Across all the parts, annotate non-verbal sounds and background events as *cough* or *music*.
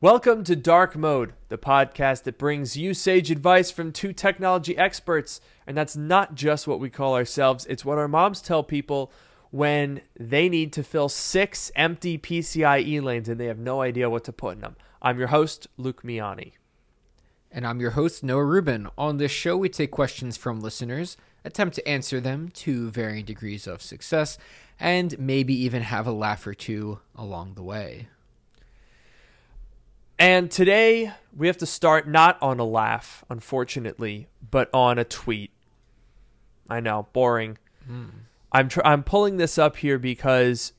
Welcome to Dark Mode, the podcast that brings you sage advice from two technology experts. And that's not just what we call ourselves, it's what our moms tell people when they need to fill six empty PCIe lanes and they have no idea what to put in them. I'm your host, Luke Miani. And I'm your host, Noah Rubin. On this show, we take questions from listeners, attempt to answer them to varying degrees of success, and maybe even have a laugh or two along the way. And today we have to start not on a laugh, unfortunately, but on a tweet. I know, boring. Mm. I'm tr- I'm pulling this up here because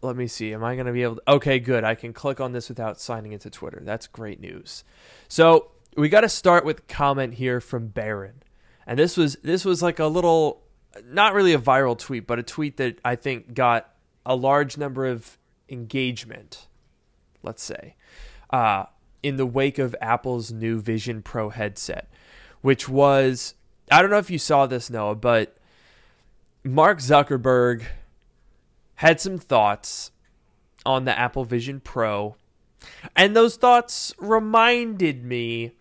let me see. Am I going to be able to Okay, good. I can click on this without signing into Twitter. That's great news. So, we got to start with comment here from Baron. And this was this was like a little not really a viral tweet, but a tweet that I think got a large number of engagement, let's say uh, in the wake of Apple's new Vision Pro headset, which was I don't know if you saw this, Noah, but Mark Zuckerberg had some thoughts on the Apple Vision Pro, and those thoughts reminded me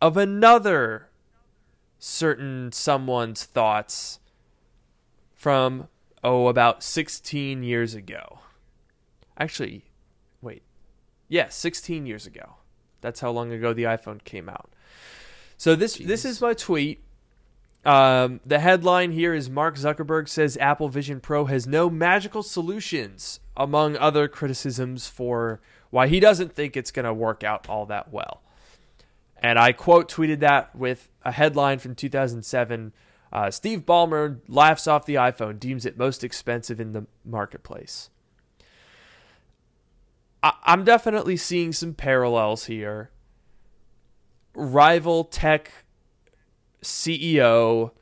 of another certain someone's thoughts from oh about 16 years ago. Actually, yeah, 16 years ago. That's how long ago the iPhone came out. So this Jeez. this is my tweet. Um, the headline here is Mark Zuckerberg says Apple Vision Pro has no magical solutions, among other criticisms for why he doesn't think it's going to work out all that well. And I quote tweeted that with a headline from 2007. Uh, Steve Ballmer laughs off the iPhone, deems it most expensive in the marketplace. I- I'm definitely seeing some parallels here. Rival tech CEO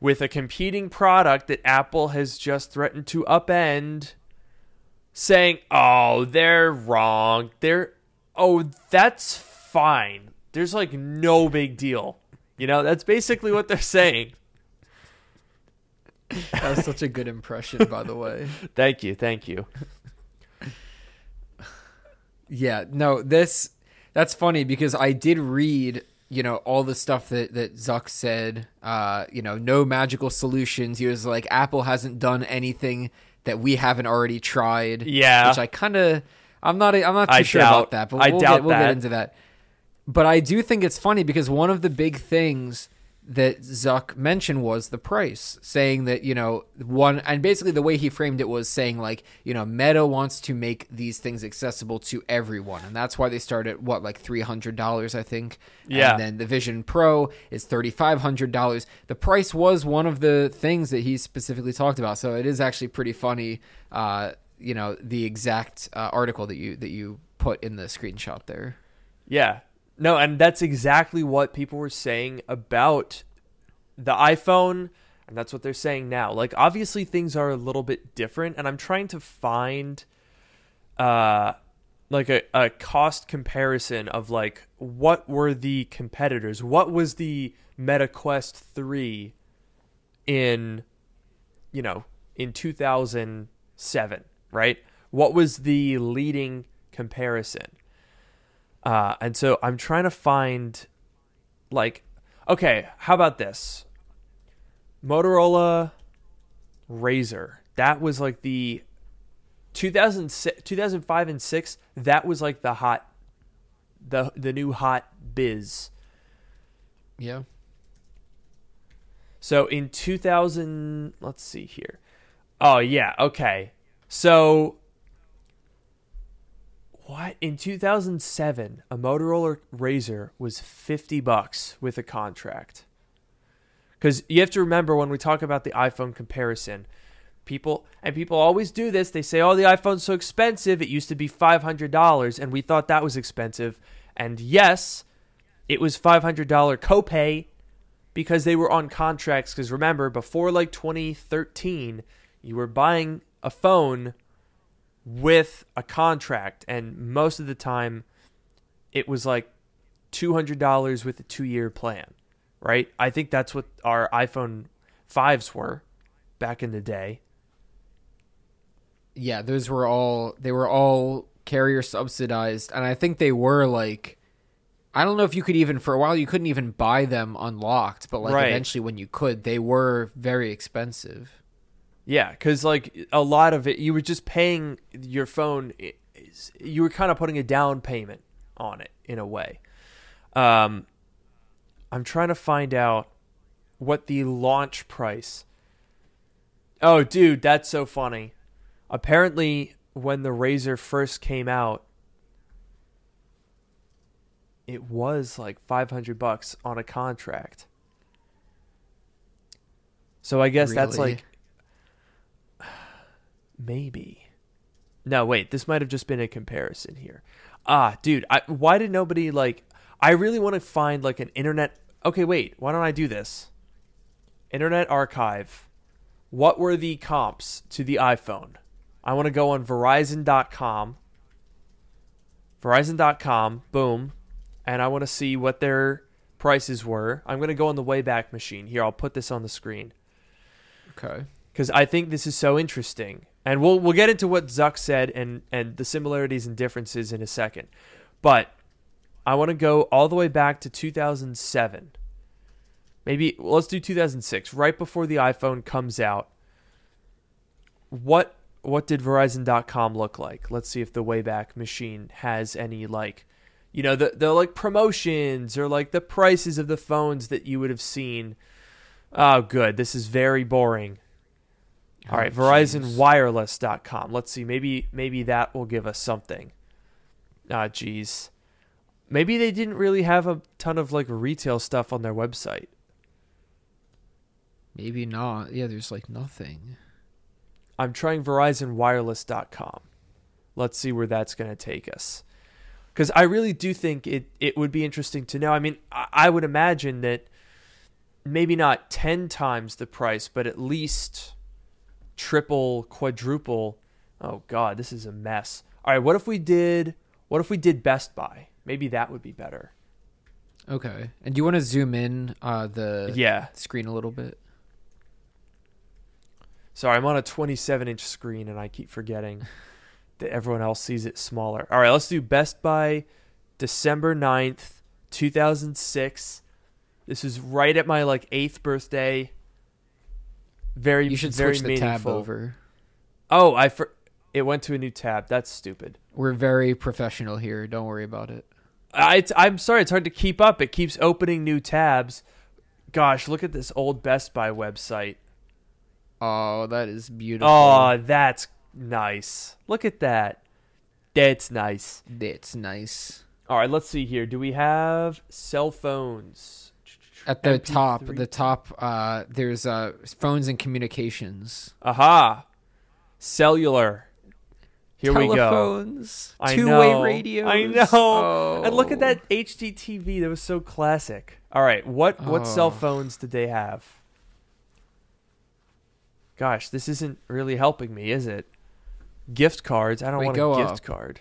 with a competing product that Apple has just threatened to upend, saying, "Oh, they're wrong. They're oh, that's fine. There's like no big deal." You know, that's basically what they're saying. That was such a good impression, by the way. *laughs* thank you, thank you. Yeah, no, this that's funny because I did read, you know, all the stuff that that Zuck said. Uh, you know, no magical solutions. He was like, Apple hasn't done anything that we haven't already tried. Yeah, which I kind of, I'm not, I'm not too I sure doubt, about that, but we'll, doubt get, we'll that. get into that. But I do think it's funny because one of the big things that Zuck mentioned was the price, saying that, you know, one, and basically the way he framed it was saying, like, you know, Meta wants to make these things accessible to everyone. And that's why they start at what, like $300, I think. Yeah. And then the Vision Pro is $3,500. The price was one of the things that he specifically talked about. So it is actually pretty funny, uh, you know, the exact uh, article that you, that you put in the screenshot there. Yeah, no, and that's exactly what people were saying about the iPhone, and that's what they're saying now. Like obviously things are a little bit different, and I'm trying to find uh like a, a cost comparison of like what were the competitors? What was the Meta Quest 3 in you know, in 2007, right? What was the leading comparison? Uh, and so I'm trying to find, like, okay, how about this? Motorola Razr. That was like the 2006, 2005 and 6. That was like the hot, the the new hot biz. Yeah. So in 2000, let's see here. Oh yeah, okay. So what in 2007 a Motorola Razr was 50 bucks with a contract. Cuz you have to remember when we talk about the iPhone comparison, people and people always do this, they say oh the iPhone's so expensive, it used to be $500 and we thought that was expensive. And yes, it was $500 copay because they were on contracts cuz remember before like 2013, you were buying a phone with a contract, and most of the time it was like $200 with a two year plan, right? I think that's what our iPhone 5s were back in the day. Yeah, those were all, they were all carrier subsidized, and I think they were like. I don't know if you could even for a while you couldn't even buy them unlocked, but like right. eventually when you could, they were very expensive. Yeah, because like a lot of it, you were just paying your phone. You were kind of putting a down payment on it in a way. Um, I'm trying to find out what the launch price. Oh, dude, that's so funny. Apparently, when the Razr first came out, it was like 500 bucks on a contract. So I guess really? that's like maybe. No, wait, this might have just been a comparison here. Ah, dude, I, why did nobody like I really want to find like an internet Okay, wait, why don't I do this? Internet Archive. What were the comps to the iPhone? I want to go on Verizon.com. Verizon.com, boom. And I want to see what their prices were. I'm going to go on the Wayback Machine. Here, I'll put this on the screen. Okay. Because I think this is so interesting. And we'll we'll get into what Zuck said and, and the similarities and differences in a second. But I want to go all the way back to 2007 maybe well, let's do 2006, right before the iPhone comes out. What what did Verizon.com look like? Let's see if the Wayback Machine has any like, you know, the the like promotions or like the prices of the phones that you would have seen. Oh, good. This is very boring. All right, oh, VerizonWireless.com. Let's see. Maybe maybe that will give us something. Ah, geez. Maybe they didn't really have a ton of like retail stuff on their website. Maybe not. Yeah, there's like nothing. I'm trying VerizonWireless.com. Let's see where that's going to take us. Because I really do think it, it would be interesting to know. I mean, I, I would imagine that maybe not 10 times the price, but at least triple, quadruple. Oh, God, this is a mess. All right, what if we did. What if we did Best Buy? Maybe that would be better. Okay. And do you want to zoom in uh, the yeah. screen a little bit? Sorry, I'm on a 27 inch screen and I keep forgetting *laughs* that everyone else sees it smaller. All right, let's do Best Buy December 9th, 2006. This is right at my like 8th birthday. Very You should very switch the meaningful. tab over. Oh, I for- it went to a new tab. That's stupid. We're very professional here. Don't worry about it. I, I'm sorry, it's hard to keep up. It keeps opening new tabs. Gosh, look at this old Best Buy website. Oh, that is beautiful. Oh, that's nice. Look at that. That's nice. That's nice. All right, let's see here. Do we have cell phones? At the MP3. top, the top, uh, there's uh, phones and communications. Aha. Cellular. Here Telephones, we go. Two-way radios. I know. Oh. And look at that HDTV. That was so classic. All right, what what oh. cell phones did they have? Gosh, this isn't really helping me, is it? Gift cards. I don't Wait, want a gift up. card.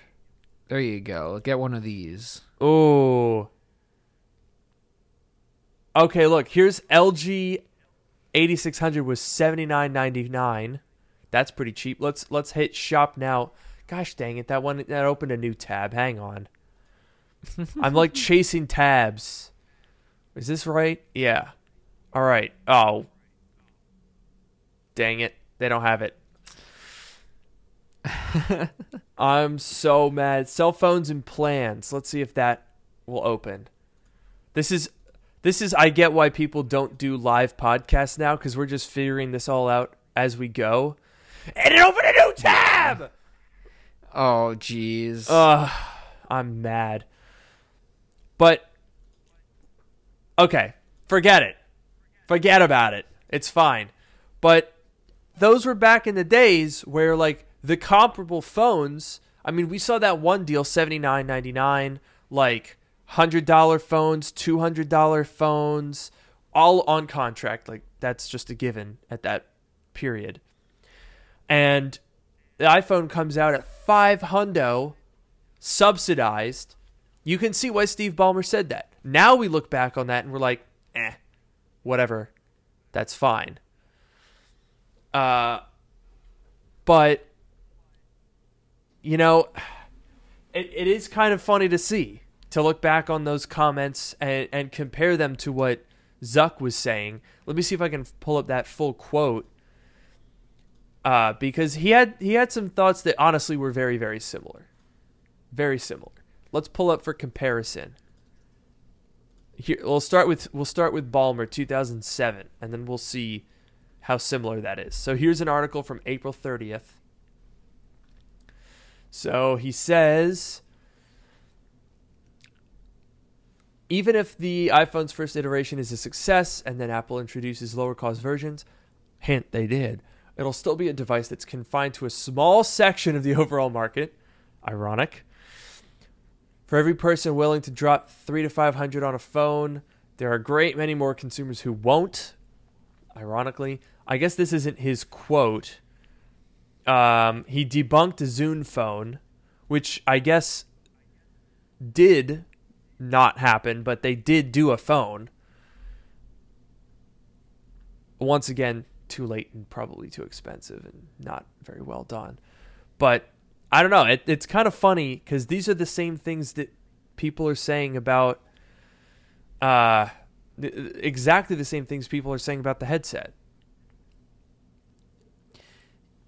There you go. Get one of these. Oh. Okay, look, here's LG 8600 was 79.99. That's pretty cheap. Let's let's hit shop now. Gosh dang it, that one that opened a new tab. Hang on. *laughs* I'm like chasing tabs. Is this right? Yeah. All right. Oh, Dang it. They don't have it. *laughs* I'm so mad. Cell phones and plans. Let's see if that will open. This is this is I get why people don't do live podcasts now cuz we're just figuring this all out as we go. And it opened a new tab. Oh jeez. Ugh, I'm mad. But okay, forget it. Forget about it. It's fine. But those were back in the days where like the comparable phones. I mean, we saw that one deal seventy nine ninety nine, like hundred dollar phones, two hundred dollar phones, all on contract. Like that's just a given at that period. And the iPhone comes out at five hundo, subsidized. You can see why Steve Ballmer said that. Now we look back on that and we're like, eh, whatever, that's fine. Uh, but you know, *sighs* it, it is kind of funny to see to look back on those comments and, and compare them to what Zuck was saying. Let me see if I can pull up that full quote. Uh, because he had he had some thoughts that honestly were very very similar, very similar. Let's pull up for comparison. Here we'll start with we'll start with Ballmer 2007, and then we'll see how similar that is. So here's an article from April 30th. So he says even if the iPhone's first iteration is a success and then Apple introduces lower cost versions, hint they did, it'll still be a device that's confined to a small section of the *laughs* overall market. Ironic. For every person willing to drop 3 to 500 on a phone, there are a great many more consumers who won't. Ironically, I guess this isn't his quote. Um, he debunked a Zune phone, which I guess did not happen, but they did do a phone. Once again, too late and probably too expensive and not very well done. But I don't know. It, it's kind of funny because these are the same things that people are saying about, uh, exactly the same things people are saying about the headset.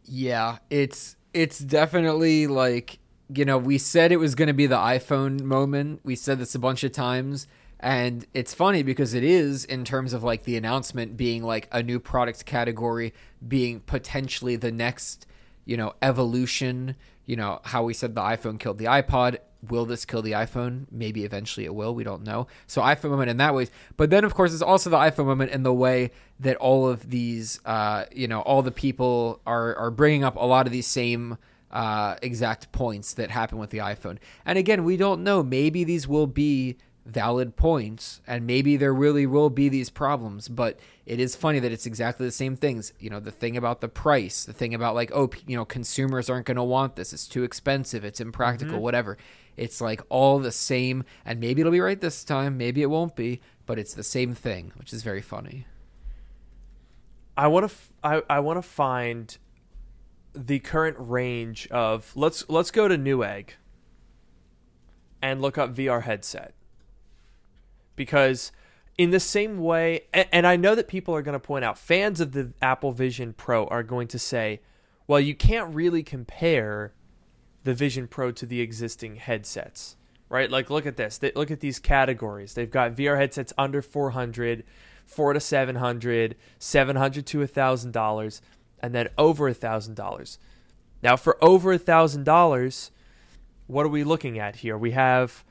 Yeah, it's it's definitely like you know, we said it was going to be the iPhone moment. We said this a bunch of times. And it's funny because it is in terms of like the announcement being like a new product category, being potentially the next, you know, evolution. You know, how we said the iPhone killed the iPod. Will this kill the iPhone? Maybe eventually it will. We don't know. So iPhone moment in that way. But then, of course, it's also the iPhone moment in the way that all of these, uh, you know, all the people are, are bringing up a lot of these same uh, exact points that happen with the iPhone. And again, we don't know. Maybe these will be valid points and maybe there really will be these problems but it is funny that it's exactly the same things you know the thing about the price the thing about like oh you know consumers aren't going to want this it's too expensive it's impractical mm-hmm. whatever it's like all the same and maybe it'll be right this time maybe it won't be but it's the same thing which is very funny i want to f- I, I want to find the current range of let's let's go to Newegg and look up VR headset. Because in the same way and, and I know that people are going to point out fans of the Apple Vision Pro are going to say well you can't really compare the Vision Pro to the existing headsets right? Like look at this. They, look at these categories. They've got VR headsets under 400 4 to 700 700 to $1000 and then over a thousand dollars. Now, for over a thousand dollars, what are we looking at here? We have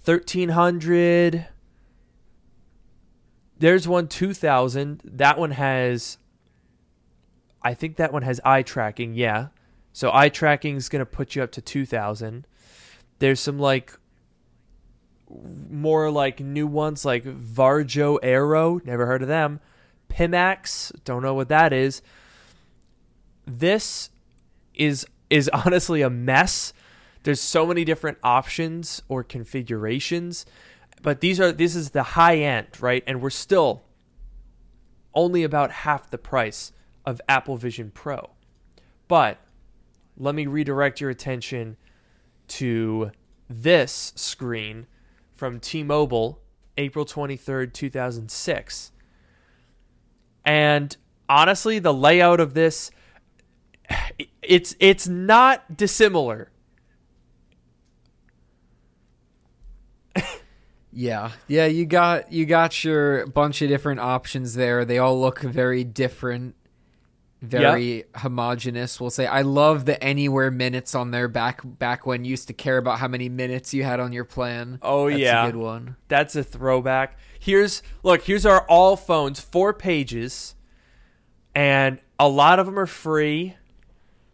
thirteen hundred. There's one two thousand. That one has. I think that one has eye tracking. Yeah, so eye tracking is gonna put you up to two thousand. There's some like more like new ones like Varjo Aero. Never heard of them. Pimax. Don't know what that is this is is *laughs* honestly a mess. There's so many different options or configurations, but these are this is the high end, right? And we're still only about half the price of Apple Vision Pro. But let me redirect your attention to this screen from T-Mobile, April 23rd, 2006. And honestly, the layout of this it's it's not dissimilar. yeah. Yeah, you got you got your bunch of different options there. They all look very different. Very yep. homogenous. We'll say I love the anywhere minutes on there back back when you used to care about how many minutes you had on your plan. Oh That's yeah. good one. That's a throwback. Here's look, here's our all phones, four pages. And a lot of them are free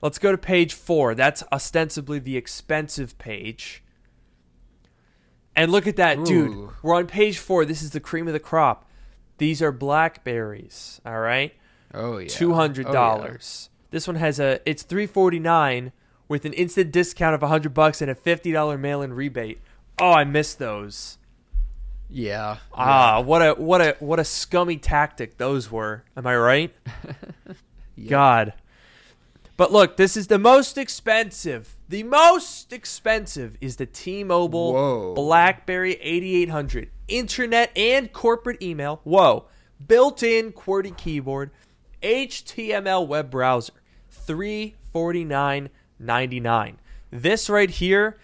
Let's go to page four. That's ostensibly the expensive page. And look at that, Ooh. dude. We're on page four. This is the cream of the crop. These are blackberries. All right. Oh yeah. Two hundred dollars. Oh, yeah. This one has a. It's three forty nine with an instant discount of hundred bucks and a fifty dollar mail in rebate. Oh, I missed those. Yeah. Ah, yeah. what a what a what a scummy tactic those were. Am I right? *laughs* God. But look, this is the most expensive. The most expensive is the T-Mobile Whoa. BlackBerry 8800 internet and corporate email. Whoa. Built-in QWERTY keyboard, HTML web browser. 349.99. This right here,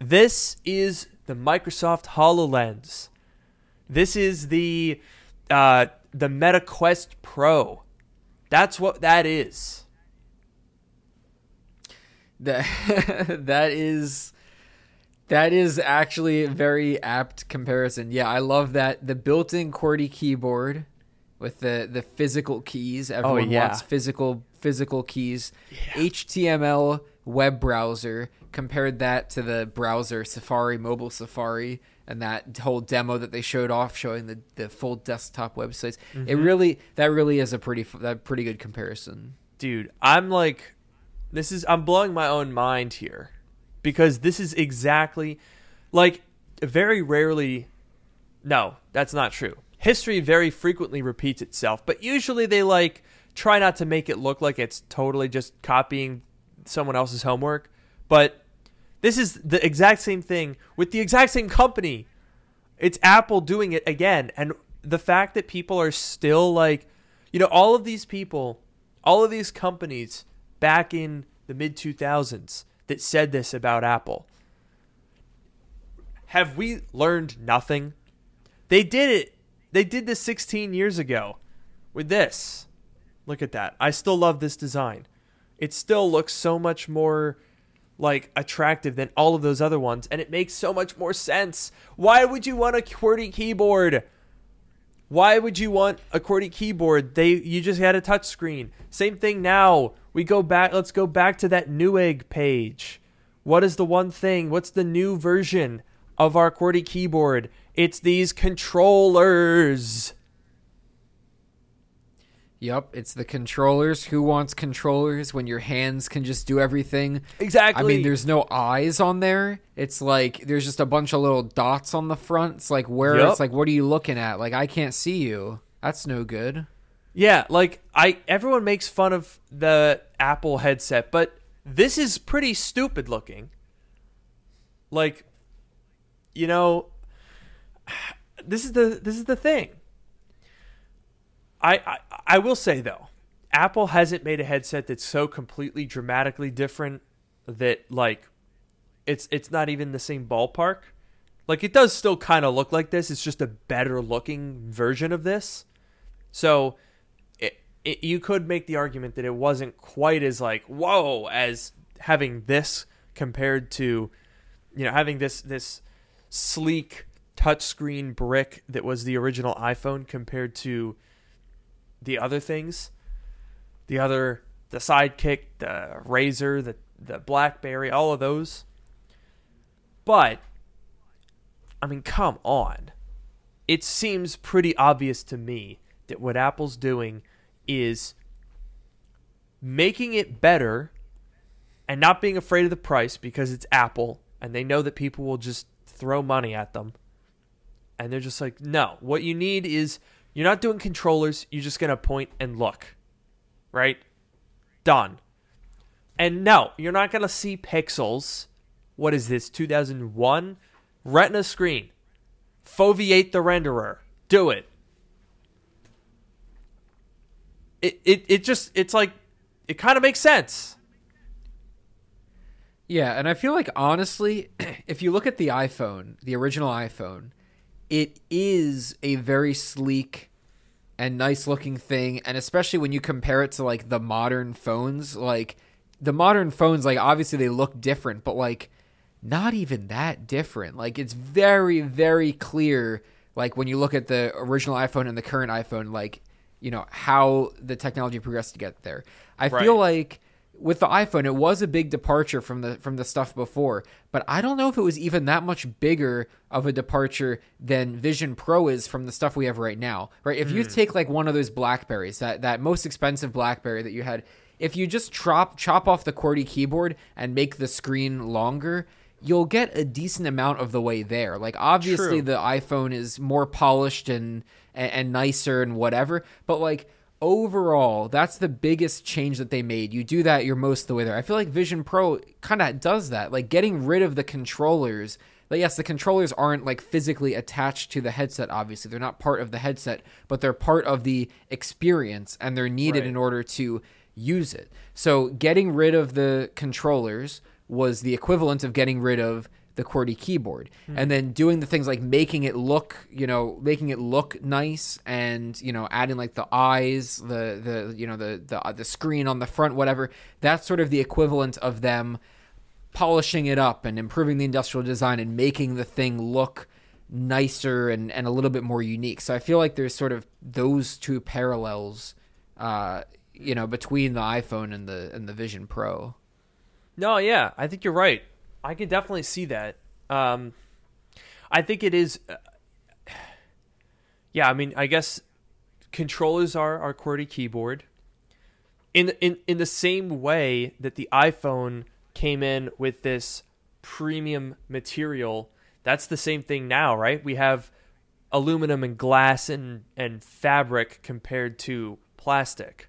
this is the Microsoft HoloLens. This is the uh, the Meta Quest Pro. That's what that is. That *laughs* that is that is actually a very apt comparison. Yeah, I love that the built-in QWERTY keyboard with the the physical keys. Oh, Everyone oh, yeah. wants physical physical keys. Yeah. HTML web browser. Compared that to the browser Safari, mobile Safari, and that whole demo that they showed off showing the, the full desktop websites. Mm-hmm. It really that really is a pretty that pretty good comparison. Dude, I'm like this is I'm blowing my own mind here because this is exactly like very rarely no, that's not true. History very frequently repeats itself, but usually they like try not to make it look like it's totally just copying someone else's homework, but this is the exact same thing with the exact same company. It's Apple doing it again and the fact that people are still like you know all of these people, all of these companies back in the mid 2000s that said this about Apple. Have we learned nothing? They did it. They did this 16 years ago with this. Look at that. I still love this design. It still looks so much more like attractive than all of those other ones and it makes so much more sense. Why would you want a QWERTY keyboard? Why would you want a QWERTY keyboard? They you just had a touch screen. Same thing now. We go back let's go back to that Newegg page. What is the one thing? What's the new version of our QWERTY keyboard? It's these controllers. Yep, it's the controllers. Who wants controllers when your hands can just do everything? Exactly. I mean, there's no eyes on there. It's like there's just a bunch of little dots on the front. It's like where yep. it's like what are you looking at? Like I can't see you. That's no good. Yeah, like I everyone makes fun of the Apple headset, but this is pretty stupid looking. Like you know, *sighs* this is the this is the thing I, I will say though, Apple hasn't made a headset that's so completely dramatically different that like it's it's not even the same ballpark. Like it does still kind of look like this. It's just a better looking version of this. So it, it, you could make the argument that it wasn't quite as like whoa as having this compared to you know having this this sleek touchscreen brick that was the original iPhone compared to the other things, the other the sidekick, the Razr, the the BlackBerry, all of those. But I mean, come on. It seems pretty obvious to me that what Apple's doing is making it better and not being afraid of the price because it's Apple and they know that people will just throw money at them. And they're just like, no, what you need is you're not doing controllers. You're just going to point and look. Right? Done. And no, you're not going to see pixels. What is this, 2001? Retina screen. Foveate the renderer. Do it. It, it, it just, it's like, it kind of makes sense. Yeah, and I feel like honestly, *clears throat* if you look at the iPhone, the original iPhone, it is a very sleek and nice looking thing and especially when you compare it to like the modern phones like the modern phones like obviously they look different but like not even that different like it's very very clear like when you look at the original iphone and the current iphone like you know how the technology progressed to get there i right. feel like with the iPhone, it was a big departure from the from the stuff before, but I don't know if it was even that much bigger of a departure than Vision Pro is from the stuff we have right now. Right? If mm. you hmm. take like one of those Blackberries, that that most expensive BlackBerry that you had, if you just chop chop off the QWERTY keyboard and make the screen longer, you'll get a decent amount of the way there. Like obviously True. the iPhone is more polished and, and and nicer and whatever, but like overall, that's the biggest change that they made. You do that, you're most of the way there. I feel like Vision Pro kind of does that, like getting rid of the controllers. Like, yes, the controllers aren't like physically attached to the headset. Obviously, they're not part of the headset, but they're part of the experience, and they're needed right. in order to use it. So, getting rid of the controllers was the equivalent of getting rid of the QWERTY keyboard. Mm. and then doing the things like making it look you know making it look nice and you know adding like the eyes the the you know the the, uh, the screen on the front whatever that's sort of the equivalent of them polishing it up and improving the industrial design and making the thing look nicer and, and a little bit more unique. So i feel like there's sort of those two parallels uh you know between the iphone and the and the vision pro. No yeah i think you're right I can definitely see that. Um, I think it is. Uh, yeah, I mean, I guess controllers are our QWERTY keyboard. In in in the same way that the iPhone came in with this premium material, that's the same thing now, right? We have aluminum and glass and and fabric compared to plastic.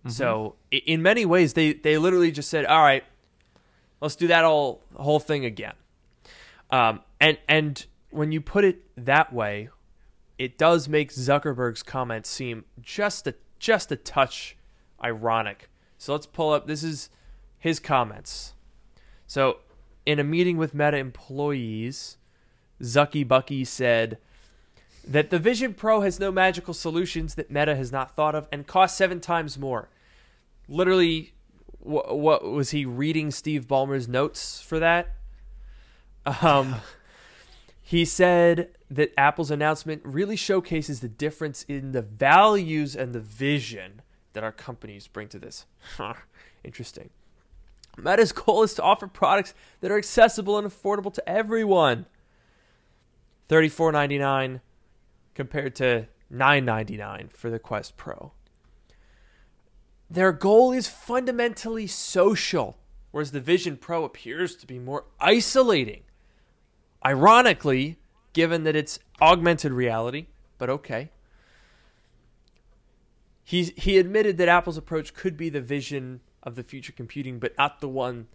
Mm-hmm. So in many ways, they they literally just said, "All right, Let's do that whole whole thing again. Um, and and when you put it that way, it does make Zuckerberg's comments seem just a just a touch ironic. So let's pull up. This is his comments. So in a meeting with Meta employees, Zucky Bucky said that the Vision Pro has no magical solutions that Meta has not thought of and costs seven times more. Literally what, what was he reading Steve Ballmer's notes for that? Um, *laughs* he said that Apple's announcement really showcases the difference in the values and the vision that our companies bring to this. *laughs* Interesting. Meta's *laughs* goal is to offer products that are accessible and affordable to everyone. Thirty-four ninety-nine compared to nine ninety-nine for the Quest Pro. Their goal is fundamentally social, whereas the Vision Pro appears to be more isolating. Ironically, given that it's augmented reality, but okay. He, he admitted that Apple's approach could be the vision of the future computing, but not the one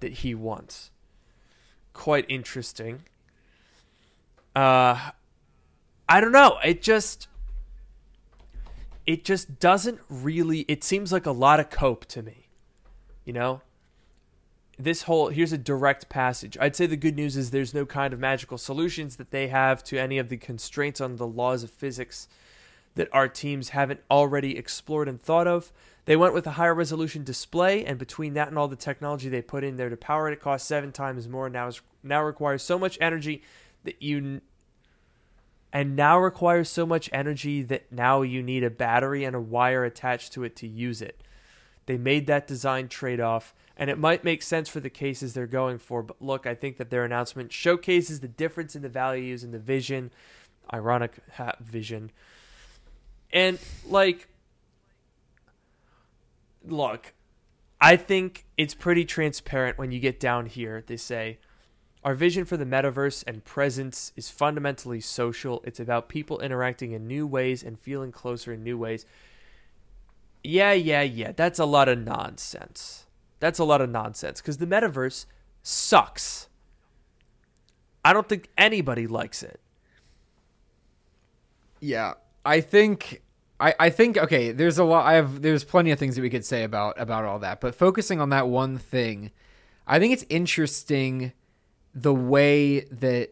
that he wants. Quite interesting. Uh, I don't know. It just it just doesn't really it seems like a lot of cope to me you know? This whole here's a direct passage. I'd say the good news is there's no kind of magical solutions that they have to any of the constraints on the laws of physics that our teams haven't already explored and thought of. They went with a higher resolution display and between that and all the technology they put in there to power it it costs seven times more now is now requires so much energy that you and now requires so much energy that now you need a battery and a wire attached to it to use it. They made that design trade off, and it might make sense for the cases they're going for, but look, I think that their announcement showcases the difference in the values and the vision. Ironic hat vision. And, like, look, I think it's pretty transparent when you get down here. They say, our vision for the metaverse and presence is fundamentally social. It's about people interacting in new ways and feeling closer in new ways. Yeah, yeah, yeah. That's a lot of nonsense. That's a lot of nonsense because the metaverse sucks. I don't think anybody likes it. Yeah, I think I, I think okay. There's a lot. I have there's plenty of things that we could say about about all that, but focusing on that one thing, I think it's interesting the way that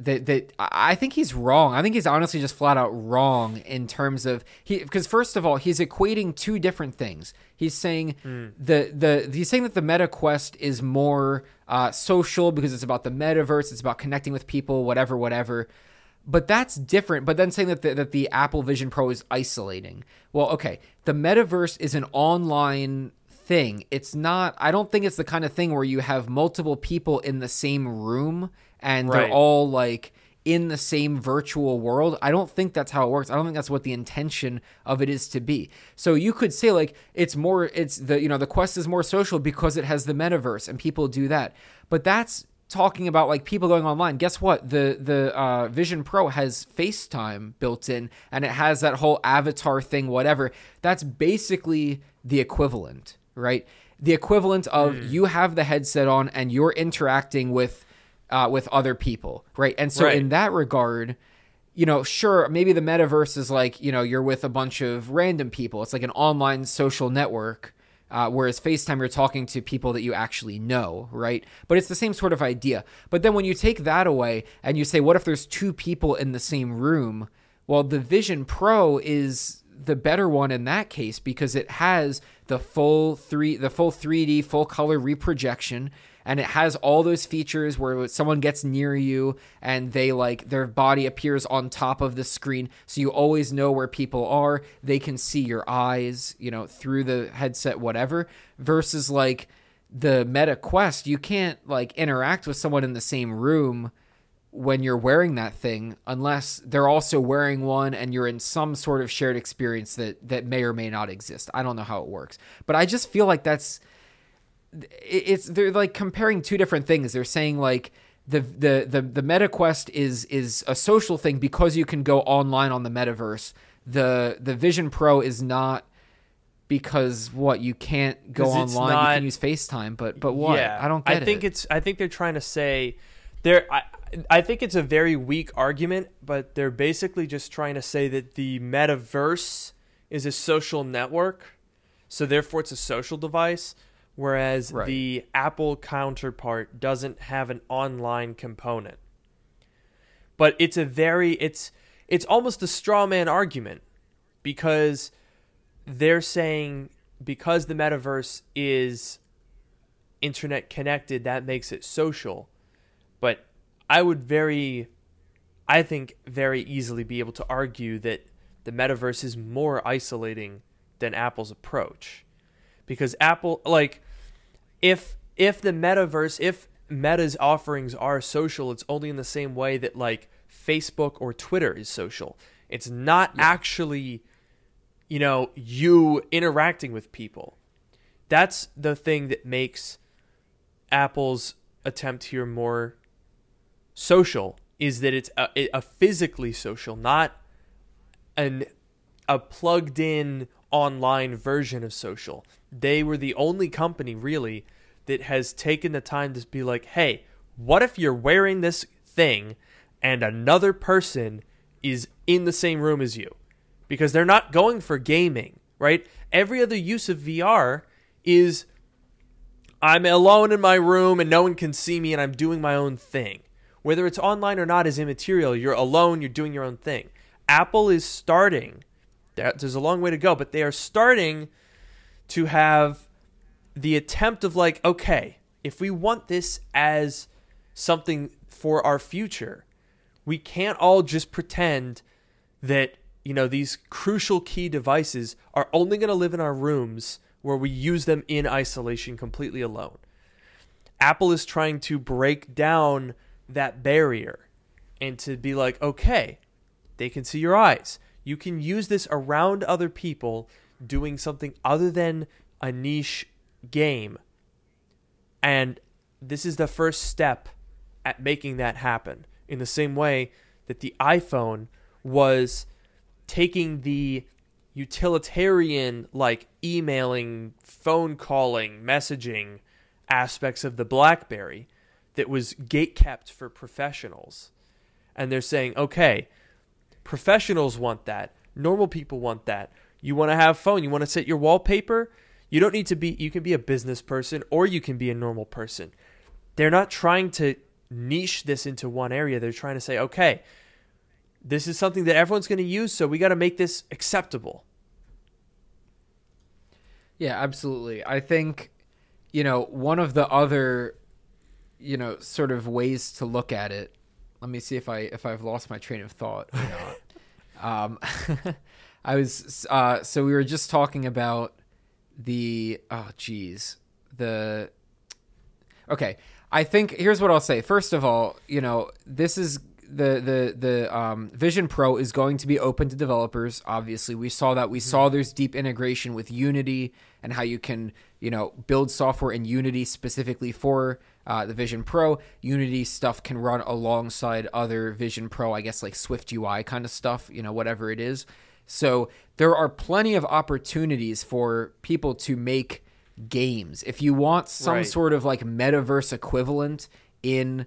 that that I think he's wrong. I think he's honestly just flat out wrong in terms of he because first of all he's equating two different things. He's saying mm. the the he's saying that the Meta Quest is more uh, social because it's about the metaverse, it's about connecting with people, whatever, whatever. But that's different. But then saying that the, that the Apple Vision Pro is isolating. Well, okay, the metaverse is an online thing. It's not, I don't think it's the kind of thing where you have multiple people in the same room and right. they're all like in the same virtual world. I don't think that's how it works. I don't think that's what the intention of it is to be. So you could say like it's more it's the you know the quest is more social because it has the metaverse and people do that. But that's talking about like people going online. Guess what? The the uh, Vision Pro has FaceTime built in, and it has that whole avatar thing. Whatever. That's basically the equivalent, right? The equivalent of mm. you have the headset on and you're interacting with uh, with other people, right? And so right. in that regard, you know, sure, maybe the metaverse is like you know you're with a bunch of random people. It's like an online social network uh, whereas FaceTime, you're talking to people that you actually know, right? But it's the same sort of idea. But then when you take that away and you say, what if there's two people in the same room? Well, the Vision Pro is the better one in that case because it has the full three, the full 3D, full color reprojection and it has all those features where someone gets near you and they like their body appears on top of the screen. So you always know where people are. They can see your eyes you know through the headset whatever versus like the meta quest you can't like interact with someone in the same room when you're wearing that thing unless they're also wearing one and you're in some sort of shared experience that that may or may not exist i don't know how it works but i just feel like that's it's they're like comparing two different things. They're saying like the the the the meta quest is is a social thing because you can go online on the metaverse. The the Vision Pro is not because what you can't go online. Not, you can use FaceTime, but but what? Yeah, I don't get I think it. it's I think they're trying to say there. I I think it's a very weak argument, but they're basically just trying to say that the metaverse is a social network, so therefore it's a social device whereas right. the Apple counterpart doesn't have an online component. But it's a very it's it's almost a straw man argument because they're saying because the metaverse is internet connected that makes it social. But I would very I think very easily be able to argue that the metaverse is more isolating than Apple's approach because Apple like if if the metaverse if Meta's offerings are social, it's only in the same way that like Facebook or Twitter is social. It's not yeah. actually you know you interacting with people. That's the thing that makes Apple's attempt here more social is that it's a, a physically social, not an a plugged in online version of social. They were the only company really that has taken the time to be like, hey, what if you're wearing this thing and another person is in the same room as you? Because they're not going for gaming, right? Every other use of VR is I'm alone in my room and no one can see me and I'm doing my own thing. Whether it's online or not is immaterial. You're alone, you're doing your own thing. Apple is starting, there's a long way to go, but they are starting to have the attempt of like, okay, if we want this as something for our future, we can't all just pretend that, you know, these crucial key devices are only going to live in our rooms where we use them in isolation completely alone. Apple is trying to break down that barrier and to be like, okay, they can see your eyes. You can use this around other people doing something other than a niche game. And this is the first step at making that happen. In the same way that the iPhone was taking the utilitarian, like emailing, phone calling, messaging aspects of the Blackberry that was gate kept for professionals. And they're saying, okay, professionals want that. Normal people want that. You want to have phone. You want to set your wallpaper. You don't need to be, you can be a business person or you can be a normal person. They're not trying to niche this into one area. They're trying to say, okay, this is something that everyone's going to use, so we got to make this acceptable. Yeah, absolutely. I think, you know, one of the other, you know, sort of ways to look at it. Let me see if I if I've lost my train of thought or not. *laughs* um, *laughs* I was uh, so we were just talking about the oh geez the okay i think here's what i'll say first of all you know this is the the the um, vision pro is going to be open to developers obviously we saw that we mm-hmm. saw there's deep integration with unity and how you can you know build software in unity specifically for uh, the Vision Pro. Unity stuff can run alongside other Vision Pro, I guess like Swift UI kind of stuff, you know, whatever it is. So there are plenty of opportunities for people to make games. If you want some right. sort of like metaverse equivalent in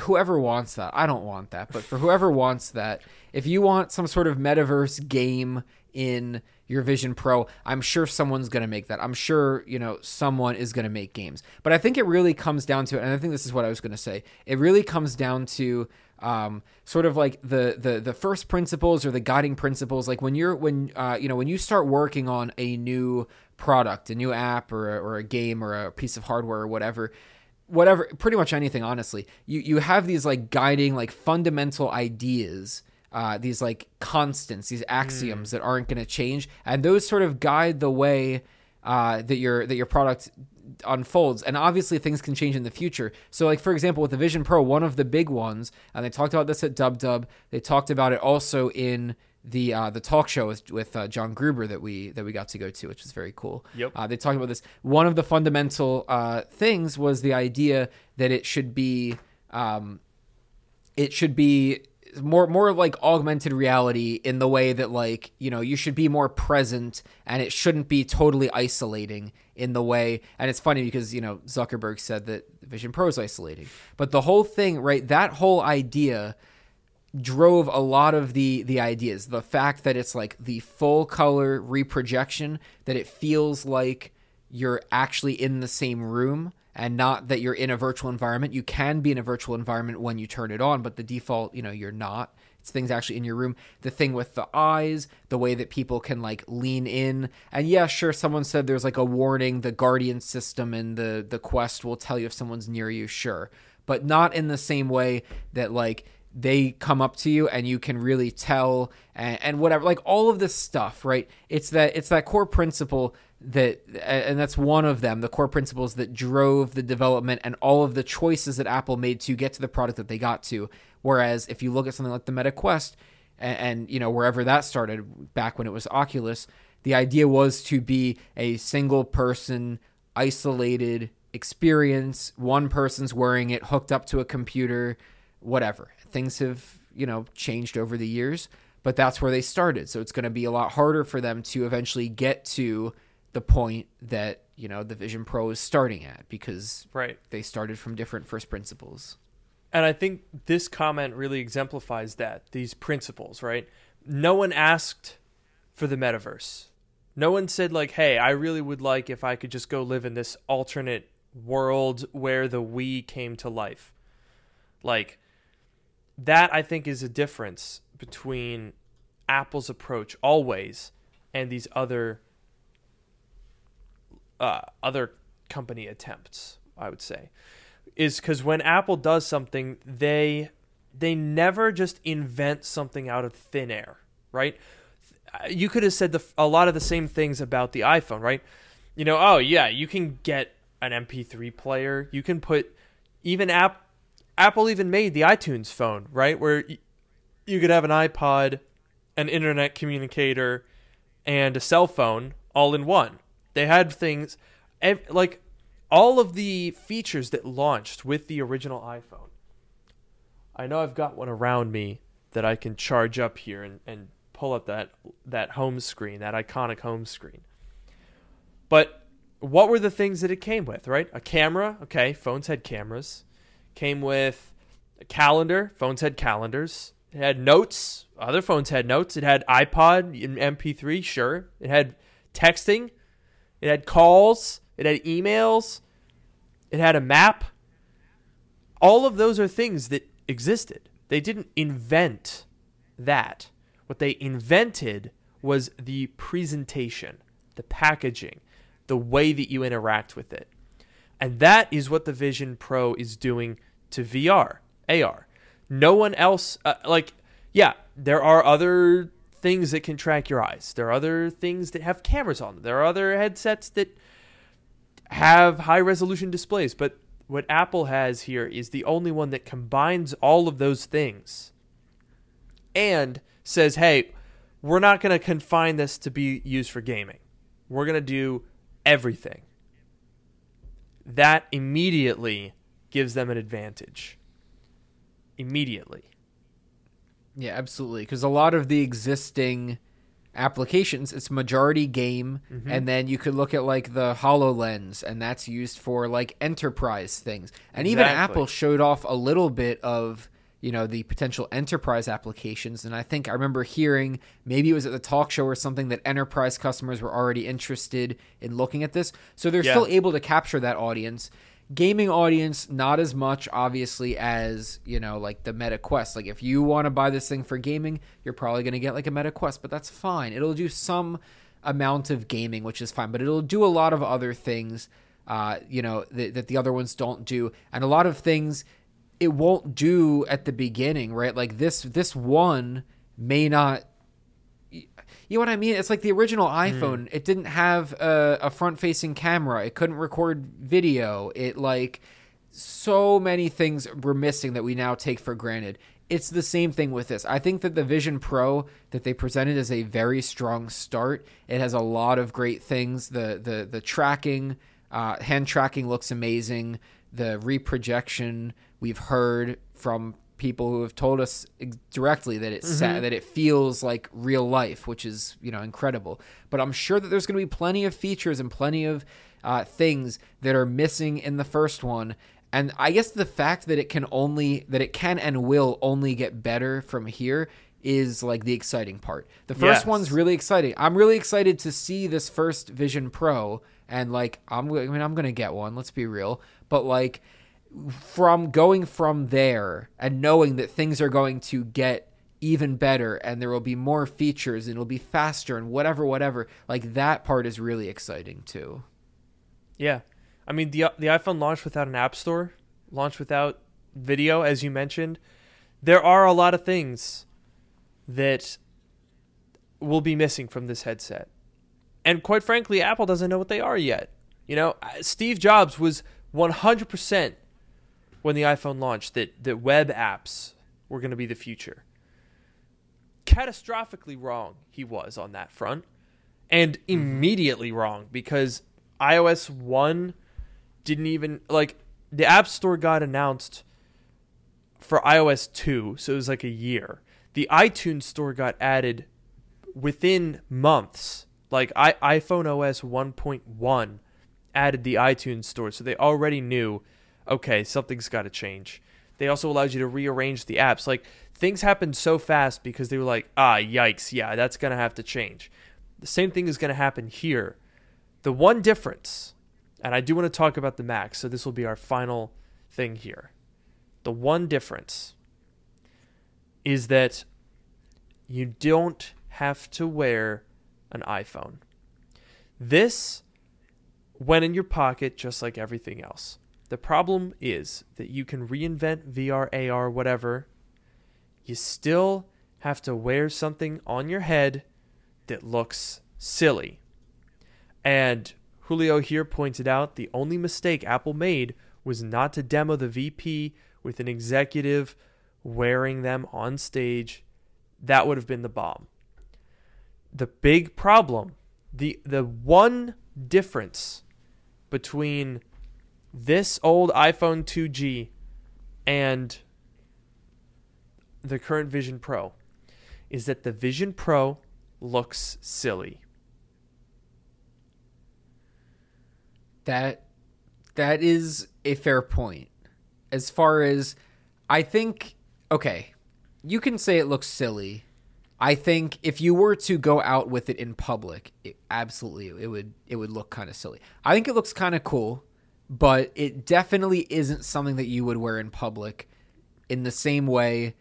whoever wants that, I don't want that, but for whoever wants that, if you want some sort of metaverse game in your Vision Pro, I'm sure someone's going to make that. I'm sure, you know, someone is going to make games. But I think it really comes down to, and I think this is what I was going to say, it really comes down to um, sort of like the, the the first principles or the guiding principles. Like when you're when uh, you know when you start working on a new product, a new app or a, or a game or a piece of hardware or whatever, whatever, pretty much anything. Honestly, you you have these like guiding like fundamental ideas uh, these like constants, these axioms mm. that aren't going to change, and those sort of guide the way uh, that your that your product unfolds. And obviously, things can change in the future. So, like for example, with the Vision Pro, one of the big ones, and they talked about this at Dub Dub. They talked about it also in the uh, the talk show with, with uh, John Gruber that we that we got to go to, which was very cool. Yep. Uh, they talked about this. One of the fundamental uh, things was the idea that it should be um, it should be more more like augmented reality in the way that like you know you should be more present and it shouldn't be totally isolating in the way and it's funny because you know Zuckerberg said that Vision Pro is isolating. But the whole thing right that whole idea drove a lot of the the ideas. The fact that it's like the full color reprojection that it feels like you're actually in the same room and not that you're in a virtual environment. You can be in a virtual environment when you turn it on, but the default, you know, you're not. It's things actually in your room. The thing with the eyes, the way that people can like lean in. And yeah, sure, someone said there's like a warning, the Guardian system and the the Quest will tell you if someone's near you, sure. But not in the same way that like they come up to you and you can really tell and, and whatever like all of this stuff right it's that it's that core principle that and that's one of them the core principles that drove the development and all of the choices that apple made to get to the product that they got to. Whereas if you look at something like the meta quest and, and you know wherever that started back when it was oculus the idea was to be a single person isolated experience one person's wearing it hooked up to a computer whatever. Things have you know changed over the years but that's where they started. So it's going to be a lot harder for them to eventually get to the point that you know the Vision Pro is starting at because right they started from different first principles. And I think this comment really exemplifies that these principles, right? No one asked for the metaverse. No one said like, "Hey, I really would like if I could just go live in this alternate world where the we came to life." Like that I think is a difference between Apple's approach always and these other uh, other company attempts. I would say is because when Apple does something, they they never just invent something out of thin air, right? You could have said the, a lot of the same things about the iPhone, right? You know, oh yeah, you can get an MP3 player. You can put even app Apple even made the iTunes phone, right? Where you could have an iPod, an internet communicator, and a cell phone all in one. They had things like all of the features that launched with the original iPhone. I know I've got one around me that I can charge up here and, and pull up that that home screen, that iconic home screen. But what were the things that it came with, right? A camera, okay, phones had cameras. Came with a calendar, phones had calendars. It had notes, other phones had notes. It had iPod and MP3, sure. It had texting, it had calls, it had emails, it had a map. All of those are things that existed. They didn't invent that. What they invented was the presentation, the packaging, the way that you interact with it. And that is what the Vision Pro is doing to VR, AR. No one else, uh, like, yeah, there are other things that can track your eyes. There are other things that have cameras on them. There are other headsets that have high resolution displays, but what Apple has here is the only one that combines all of those things and says, "Hey, we're not going to confine this to be used for gaming. We're going to do everything." That immediately gives them an advantage immediately. Yeah, absolutely. Because a lot of the existing applications, it's majority game, mm-hmm. and then you could look at like the HoloLens, and that's used for like enterprise things. And exactly. even Apple showed off a little bit of you know the potential enterprise applications and i think i remember hearing maybe it was at the talk show or something that enterprise customers were already interested in looking at this so they're yeah. still able to capture that audience gaming audience not as much obviously as you know like the meta quest. Like if you want to buy this thing for gaming you're probably going to get like a meta quest but that's fine. It'll do some amount of gaming which is fine but it'll do a lot of other things uh, you know th- that the other ones don't do. And a lot of things it won't do at the beginning right? Like this this one may not you know what I mean? It's like the original hmm. iPhone. Mm. It didn't have a, a front facing camera. It couldn't record video. It like so many things were missing that we now take for granted. It's the same thing with this. I think that the Vision Pro that they presented is a very strong start. It has a lot of great things. The the the tracking, uh, hand tracking looks amazing. The reprojection we've heard from people who have told us directly that it's mm-hmm. that it feels like real life, which is you know incredible. But I'm sure that there's going to be plenty of features and plenty of uh, things that are missing in the first one. And I guess the fact that it can only that it can and will only get better from here is like the exciting part. The first yes. one's really exciting. I'm really excited to see this first Vision Pro and like I'm I mean I'm going to get one, let's be real. But like from going from there and knowing that things are going to get even better and there will be more features and it'll be faster and whatever whatever like that part is really exciting too. Yeah. I mean the the iphone launched without an app store launched without video as you mentioned there are a lot of things that will be missing from this headset. And quite frankly apple doesn't know what they are yet. You know steve jobs was 100% when the iPhone launched that, that web apps were going to be the future. Catastrophically wrong he was on that front, and mm-hmm. immediately wrong because iOS 1 didn't even like the App Store got announced for iOS 2, so it was like a year. The iTunes Store got added within months. Like I, iPhone OS 1.1 added the iTunes Store, so they already knew okay, something's got to change. They also allowed you to rearrange the apps. Like things happened so fast because they were like, ah, yikes, yeah, that's going to have to change. The same thing is going to happen here. The one difference, and I do want to talk about the Mac, so this will be our final thing here. The one difference is that you don't have to wear an iPhone. This went in your pocket just like everything else. The problem is that you can reinvent VR, AR, whatever. You still have to wear something on your head that looks silly. And Julio here pointed out the only mistake Apple made was not to demo the VP with an executive wearing them on stage. That would have been the bomb. The big problem, the the one difference between this old iPhone 2G and the current Vision Pro is that the Vision Pro looks silly. That that is a fair point. As far as I think okay, you can say it looks silly. I think if you were to go out with it in public, it, absolutely it would it would look kind of silly. I think it looks kind of cool but it definitely isn't something that you would wear in public in the same way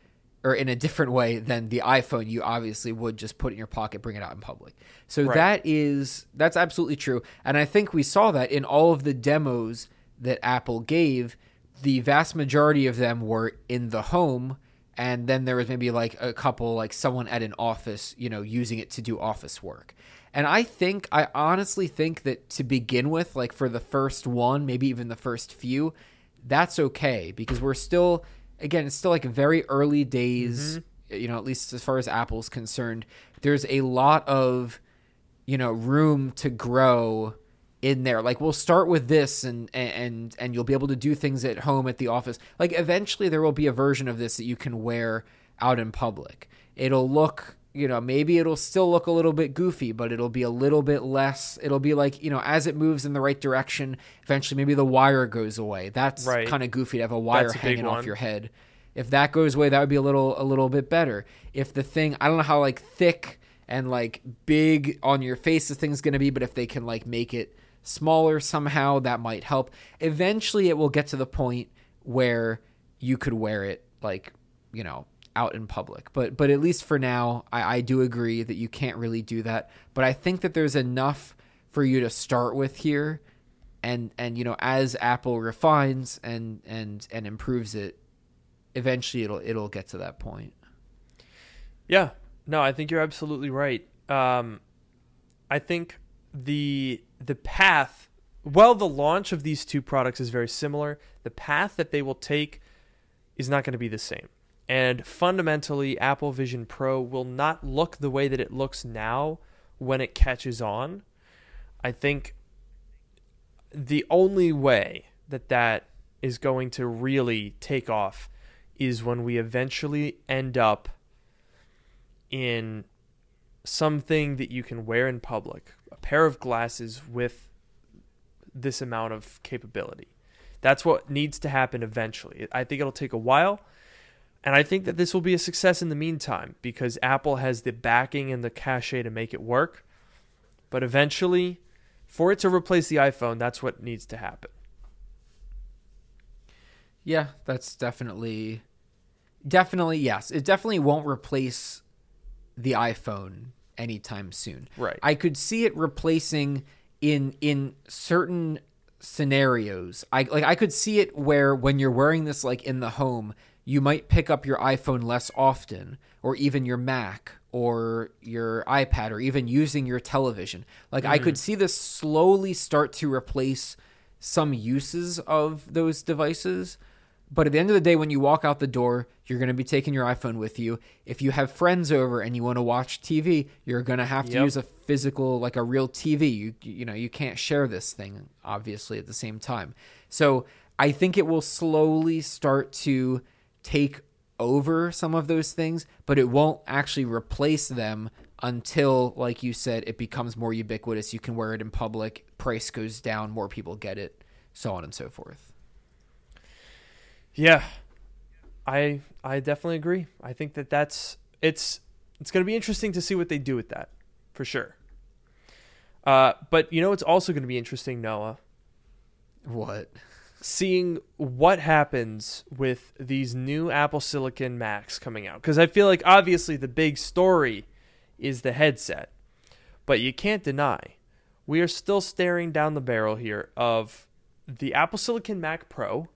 or in a different way than the iPhone you obviously would just put in your pocket bring it out in public. So right. that is that's absolutely true and I think we saw that in all of the demos that Apple gave the vast majority of them were in the home and then there was maybe like a couple like someone at an office, you know, using it to do office work. And I think, I honestly think that to begin with, like for the first one, maybe even the first few, that's okay because we're still, again, it's still like very early days, mm-hmm. you know, at least as far as Apple's concerned. There's a lot of, you know, room to grow in there. Like we'll start with this and and and you'll be able to do things at home at the office. Like eventually there will be a version of this that you can wear out in public. It'll look you know, maybe it'll still look a little bit goofy, but it'll be a little bit less. It'll be like, you know, as it moves in the right direction, eventually maybe the wire goes away. That's right. kind of goofy to have a wire That's hanging a off your head. If that goes away, that would be a little a little bit better. If the thing, I don't know how like thick and like big on your face the thing's going to be, but if they can like make it smaller somehow, that might help. Eventually it will get to the point where you could wear it like, you know, out in public. But but at least for now, I, I do agree that you can't really do that. But I think that there's enough for you to start with here, and and you know as Apple refines and and and improves it, eventually it'll it'll get to that point. Yeah, no, I think you're absolutely right. Um, I think the the path, well, the launch of these two products is very similar. The path that they will take is not going to be the same. And fundamentally, Apple Vision Pro will not look the way that it looks now when it catches on. I think the only way that that is going to really take off is when we eventually end up in something that you can wear in public, a pair of glasses with this amount of capability. That's what needs to happen eventually. I think it'll take a while. And I think that this will be a success in the meantime because Apple has the backing and the cachet to make it work. But eventually, for it to replace the iPhone, that's what needs to happen. Yeah, that's definitely definitely yes. It definitely won't replace the iPhone anytime soon. Right. I could see it replacing in in certain scenarios. I like I could see it where when you're wearing this like in the home, you might pick up your iPhone less often, or even your Mac, or your iPad, or even using your television. Like, mm. I could mm. see this slowly start to replace some uses of those devices. But at the end of the day, when you walk out the door, you're going to be taking your iPhone with you. If you have friends over and you want to watch TV, you're going to have to yep. use a physical, like a real TV. You you know you can't share this thing obviously at the same time. So I think it will slowly start to take over some of those things, but it won't actually replace them until, like you said, it becomes more ubiquitous. You can wear it in public, price goes down, more people get it, so on and so forth. Yeah, I I definitely agree. I think that that's it's it's going to be interesting to see what they do with that, for sure. Uh, but you know, it's also going to be interesting, Noah. What? Seeing what happens with these new Apple Silicon Macs coming out. Because I feel like obviously the big story is the headset. But you can't deny, we are still staring down the barrel here of the Apple Silicon Mac Pro,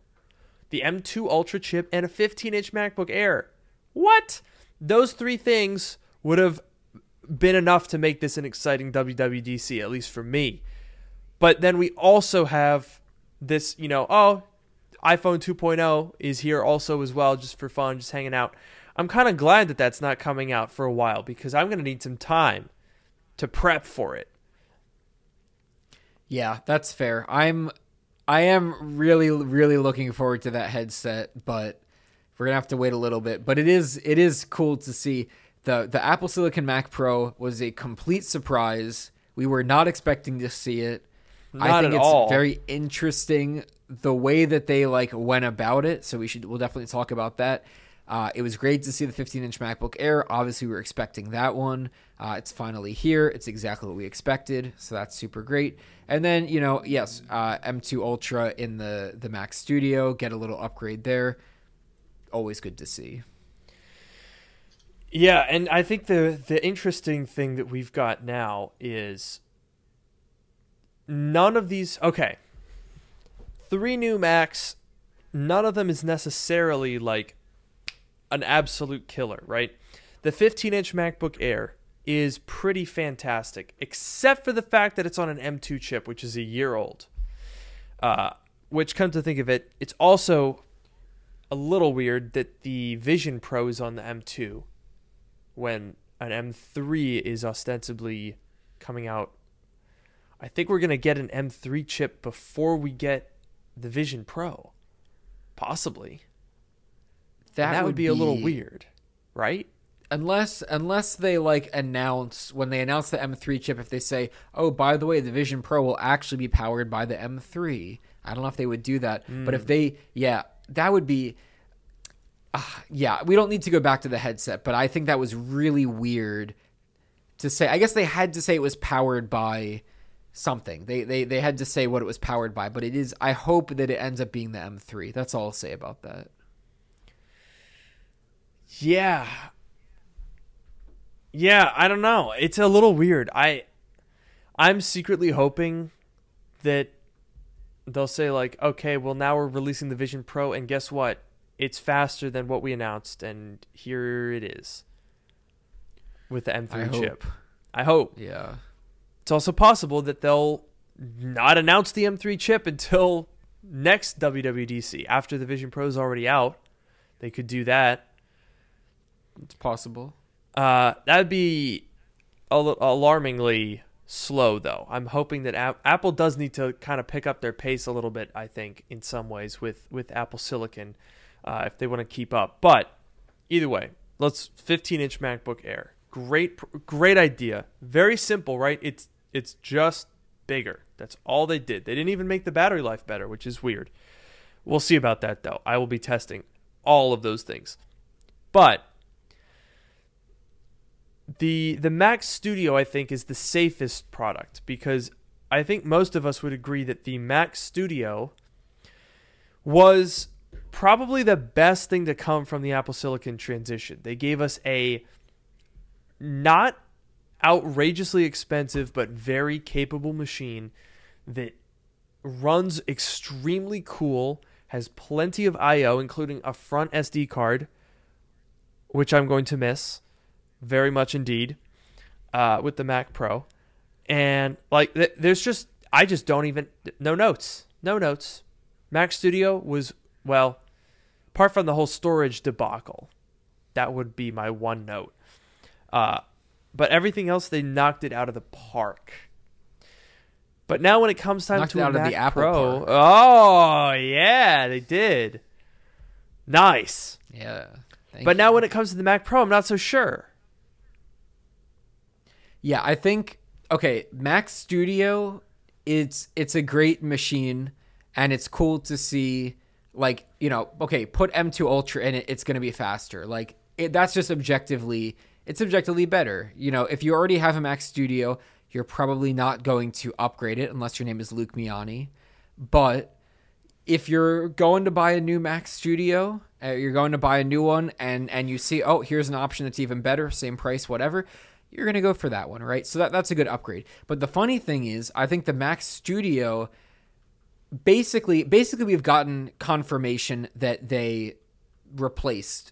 the M2 Ultra chip, and a 15 inch MacBook Air. What? Those three things would have been enough to make this an exciting WWDC, at least for me. But then we also have this, you know, oh, iPhone 2.0 is here also as well, just for fun, just hanging out. I'm kind of glad that that's not coming out for a while because I'm going to need some time to prep for it. Yeah, that's fair. I'm I am really really looking forward to that headset, but we're going to have to wait a little bit. But it is it is cool to see the the Apple Silicon Mac Pro was a complete surprise. We were not expecting to see it. Not I think it's all. very interesting the way that they like went about it. So we should we'll definitely talk about that. Uh, it was great to see the 15 inch MacBook Air. Obviously, we were expecting that one. Uh, it's finally here. It's exactly what we expected. So that's super great. And then, you know, yes, uh, M2 Ultra in the, the Mac Studio, get a little upgrade there. Always good to see. Yeah, and I think the the interesting thing that we've got now is none of these okay. Three new macs none of them is necessarily like an absolute killer right? The 15 inch macbook air is pretty fantastic except for the fact that it's on an m2 chip which is a year old. Uh, which come to think of it it's also a little weird that the vision pro is on the m2 when an m3 is ostensibly coming out I think we're going to get an M3 chip before we get the Vision Pro. Possibly. That, that would, would be, be a little weird, right? unless unless they like announce when they announce the M3 chip if they say, "Oh, by the way, the Vision Pro will actually be powered by the M3." I don't know if they would do that, mm. but if hmm. they yeah, that would be uh, yeah, we don't need to go back to the headset, but I think that was really weird to say. I guess they had to say it was powered by something. They they they had to say what it was powered by, but it is I hope that it ends up being the M3. That's all I'll say about that. Yeah, yeah, I don't know. It's a little weird. I I'm secretly hoping that they'll say like, "Okay, well now we're releasing the Vision Pro and guess what? It's faster than what we announced and here it is." With the M3 I chip. Hope. I hope. Yeah. It's also possible that they'll not announce the M3 chip until next WWDC after the Vision Pro is already out. They could do that. It's possible. Uh, that would be al- alarmingly slow, though. I'm hoping that a- Apple does need to kind of pick up their pace a little bit. I think in some ways with with Apple Silicon, uh, if they want to keep up. But either way, let's 15 inch MacBook Air. Great, great idea. Very simple, right? It's it's just bigger. That's all they did. They didn't even make the battery life better, which is weird. We'll see about that though. I will be testing all of those things. But the the Mac Studio I think is the safest product because I think most of us would agree that the Mac Studio was probably the best thing to come from the Apple Silicon transition. They gave us a not outrageously expensive but very capable machine that runs extremely cool, has plenty of IO including a front SD card which I'm going to miss very much indeed, uh, with the Mac Pro. And like, th- there's just, I just don't even, no notes, no notes. Mac Studio was, well, apart from the whole storage debacle, that would be my one note. Uh, but everything else, they knocked it out of the park. But now, when it comes time knocked to out of the Apple Pro, oh yeah, they did. Nice. Yeah. but you. now, when it comes to the Mac Pro, I'm not so sure. Yeah, I think okay, Mac Studio it's it's a great machine and it's cool to see like, you know, okay, put M2 Ultra in it, it's going to be faster. Like it, that's just objectively it's objectively better. You know, if you already have a Mac Studio, you're probably not going to upgrade it unless your name is Luke Miani. But if you're going to buy a new Mac Studio, uh, you're going to buy a new one and and you see, oh, here's an option that's even better, same price, whatever you're going to go for that one, right? So that, that's a good upgrade. But the funny thing is, I think the Mac Studio basically basically we've gotten confirmation that they replaced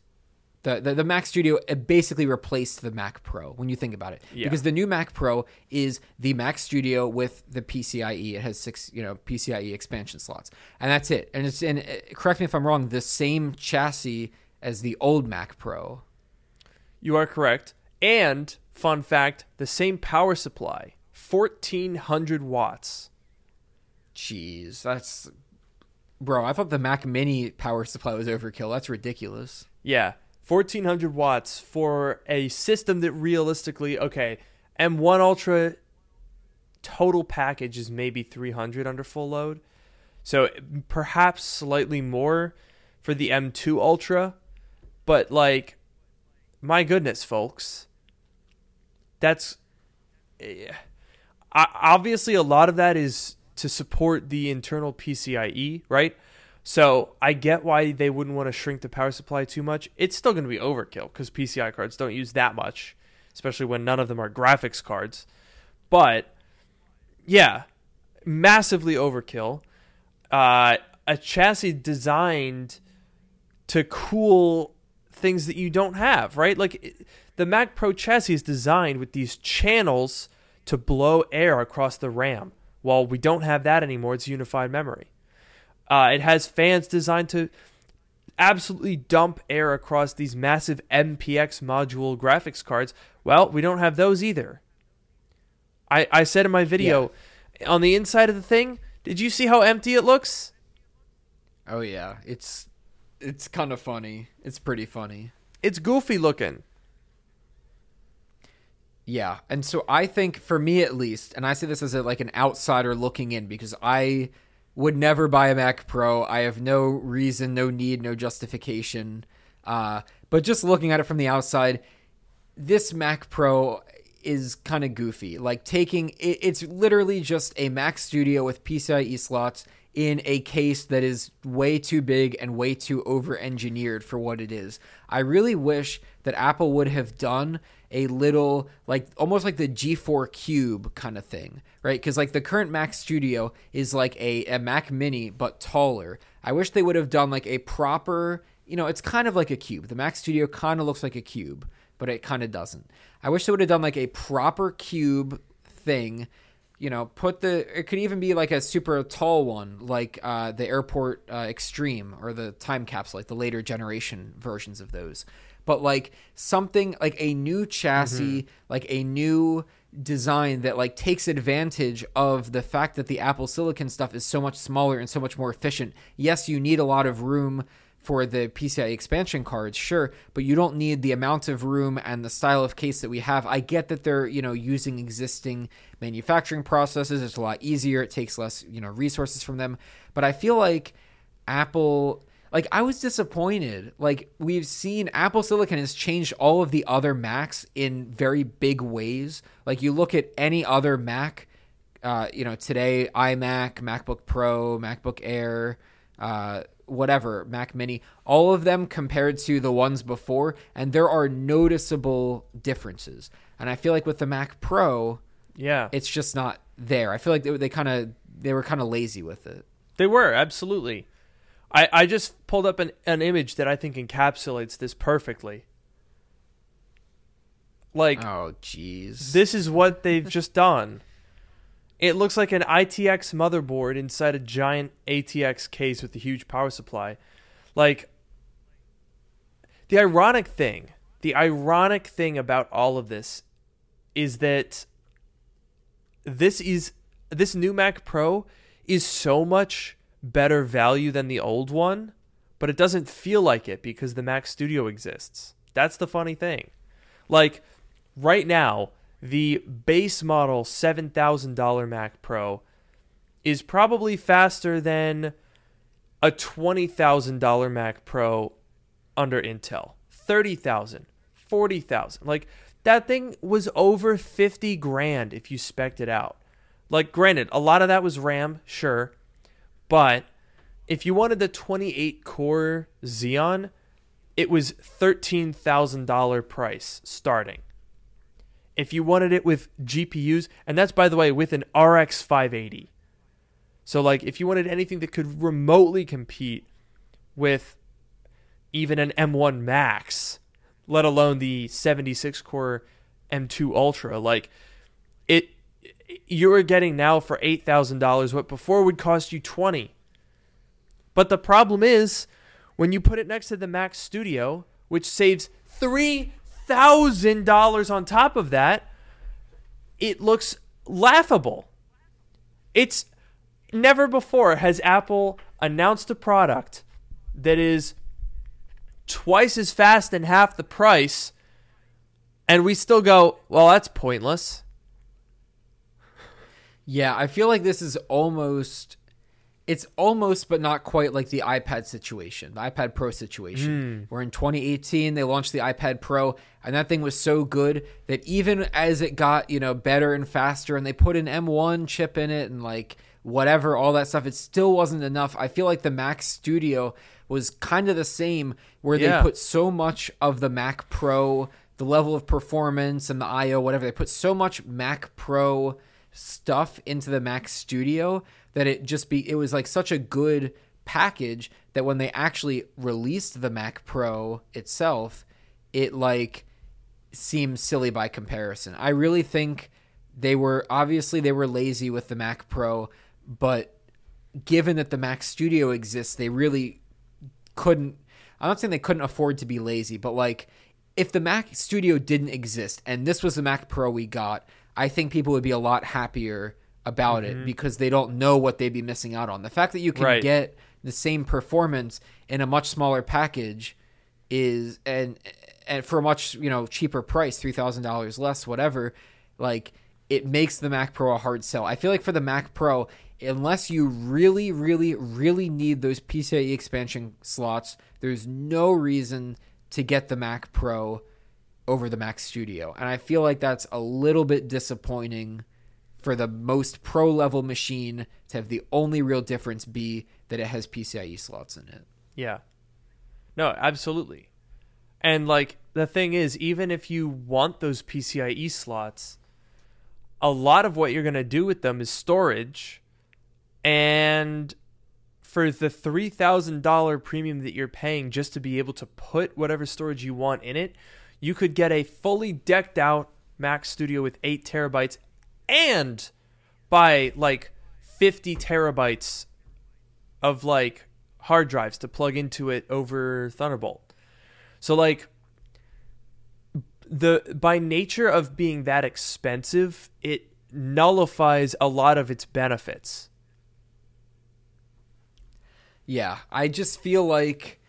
the, the, the Mac Studio basically replaced the Mac Pro when you think about it, yeah. because the new Mac Pro is the Mac Studio with the PCIe. It has six, you know, PCIe expansion slots, and that's it. And it's and uh, correct me if I'm wrong. The same chassis as the old Mac Pro. You are correct, and Fun fact the same power supply, 1400 watts. Jeez, that's. Bro, I thought the Mac Mini power supply was overkill. That's ridiculous. Yeah, 1400 watts for a system that realistically, okay, M1 Ultra total package is maybe 300 under full load. So perhaps slightly more for the M2 Ultra, but like my goodness, folks that's eh, obviously a lot of that is to support the internal PCIe, right? So I get why they wouldn't want to shrink the power supply too much. It's still going to be overkill because PCI cards don't use that much, especially when none of them are graphics cards. But yeah, massively overkill. Uh, a chassis designed to cool things that you don't have, right? Like the Mac Pro chassis is designed with these channels to blow air across the RAM. Well, we don't have that anymore. It's unified memory. Uh, it has fans designed to absolutely dump air across these massive MPX module graphics cards. Well, we don't have those either. I, I said in my video, on the inside of the thing, did you see how empty it looks? Oh yeah, it's it's kind of funny. It's pretty funny. It's goofy looking. Yeah, and so I think for me at least, and I say this as a, like an outsider looking in because I would never buy a Mac Pro. I have no reason, no need, no justification. Uh, but just looking at it from the outside, this Mac Pro is kind of goofy. Like taking it, it's literally just a Mac Studio with PCIe slots in a case that is way too big and way too over engineered for what it is. I really wish that Apple would have done a little like almost like the G4 Cube kind of thing, right? Because like the current Mac Studio is like a, a Mac Mini but taller. I wish they would have done like a proper, you know, it's kind of like a cube. The Mac Studio kind of looks like a cube, but it kind of doesn't. I wish they would have done like a proper cube thing you know, put the it could even be like a super tall one, like uh, the Airport uh, Extreme or the Time Capsule, like the later generation versions of those. But like something like a new chassis, mm-hmm. like a new design that like takes advantage of the fact that the Apple Silicon stuff is so much smaller and so much more efficient. Yes, you need a lot of room for the PCI expansion cards, sure, but you don't need the amount of room and the style of case that we have. I get that they're, you know, using existing manufacturing processes. It's a lot easier. It takes less, you know, resources from them. But I feel like Apple like I was disappointed. Like we've seen Apple Silicon has changed all of the other Macs in very big ways. Like you look at any other Mac, uh, you know, today iMac, MacBook Pro, MacBook Air, uh, whatever, Mac Mini, all of them compared to the ones before, and there are noticeable differences. And I feel like with the Mac Pro, yeah, it's just not there. I feel like they, they kind of they were kind of lazy with it. They were absolutely. I I just pulled up an an image that I think encapsulates this perfectly. Like, oh jeez, this is what they've just done. It looks like an ITX motherboard inside a giant ATX case with a huge power supply. Like the ironic thing, the ironic thing about all of this is that this is this new Mac Pro is so much better value than the old one, but it doesn't feel like it because the Mac Studio exists. That's the funny thing. Like right now, the base model $7,000 Mac Pro is probably faster than a $20,000 Mac Pro under Intel. 30,000, 40,000. Like that thing was over 50 grand if you spec'd it out. Like granted, a lot of that was RAM, sure, but if you wanted the 28 core Xeon, it was $13,000 price starting. If you wanted it with GPUs, and that's by the way with an RX 580. So like if you wanted anything that could remotely compete with even an M1 Max, let alone the 76 core M2 Ultra, like it you're getting now for $8,000 what before would cost you 20. But the problem is when you put it next to the Mac Studio, which saves 3 thousand dollars on top of that, it looks laughable. It's never before has Apple announced a product that is twice as fast and half the price, and we still go, well, that's pointless. Yeah, I feel like this is almost it's almost but not quite like the iPad situation, the iPad Pro situation, mm. where in 2018 they launched the iPad Pro and that thing was so good that even as it got, you know, better and faster and they put an M1 chip in it and like whatever, all that stuff, it still wasn't enough. I feel like the Mac Studio was kind of the same where yeah. they put so much of the Mac Pro, the level of performance and the IO, whatever, they put so much Mac Pro stuff into the Mac Studio that it just be it was like such a good package that when they actually released the Mac Pro itself, it like seems silly by comparison. I really think they were obviously they were lazy with the Mac Pro, but given that the Mac Studio exists, they really couldn't I'm not saying they couldn't afford to be lazy, but like if the Mac Studio didn't exist and this was the Mac Pro we got, I think people would be a lot happier about mm-hmm. it because they don't know what they'd be missing out on. The fact that you can right. get the same performance in a much smaller package is and and for a much you know cheaper price, three thousand dollars less, whatever. Like it makes the Mac Pro a hard sell. I feel like for the Mac Pro, unless you really, really, really need those PCIe expansion slots, there's no reason to get the Mac Pro over the Mac Studio. And I feel like that's a little bit disappointing for the most pro level machine to have the only real difference be that it has PCIe slots in it. Yeah. No, absolutely. And like the thing is, even if you want those PCIe slots, a lot of what you're going to do with them is storage. And for the $3,000 premium that you're paying just to be able to put whatever storage you want in it, you could get a fully decked out Mac Studio with 8 terabytes and buy like 50 terabytes of like hard drives to plug into it over Thunderbolt. So like the by nature of being that expensive, it nullifies a lot of its benefits. Yeah, I just feel like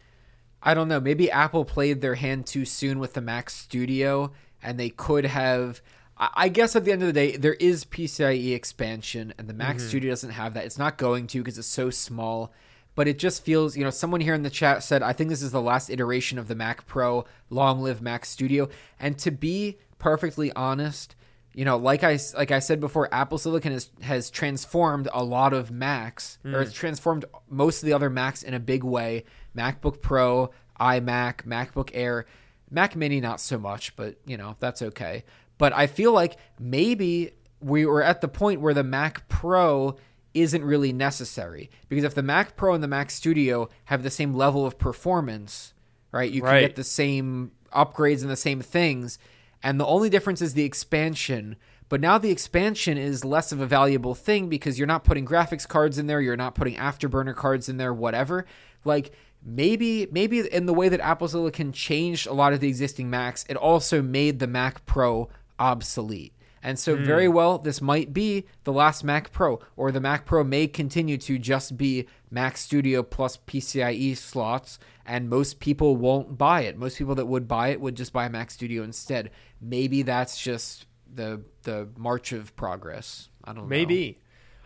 I don't know, maybe Apple played their hand too soon with the Mac Studio and they could have I guess at the end of the day, there is PCIe expansion, and the Mac mm-hmm. Studio doesn't have that. It's not going to because it's so small. But it just feels, you know, someone here in the chat said, I think this is the last iteration of the Mac Pro. Long live Mac Studio. And to be perfectly honest, you know, like I like I said before, Apple Silicon has has transformed a lot of Macs, mm. or it's transformed most of the other Macs in a big way. MacBook Pro, iMac, MacBook Air, Mac Mini not so much, but you know that's okay. But I feel like maybe we were at the point where the Mac Pro isn't really necessary because if the Mac Pro and the Mac Studio have the same level of performance, right? You can right. get the same upgrades and the same things, and the only difference is the expansion. But now the expansion is less of a valuable thing because you're not putting graphics cards in there, you're not putting afterburner cards in there, whatever. Like maybe maybe in the way that Apple Silicon changed a lot of the existing Macs, it also made the Mac Pro obsolete. And so, mm. very well, this might be the last Mac Pro, or the Mac Pro may continue to just be Mac Studio plus PCIe slots, and most people won't buy it. Most people that would buy it would just buy a Mac Studio instead. Maybe that's just the the march of progress. I don't maybe. know. Maybe.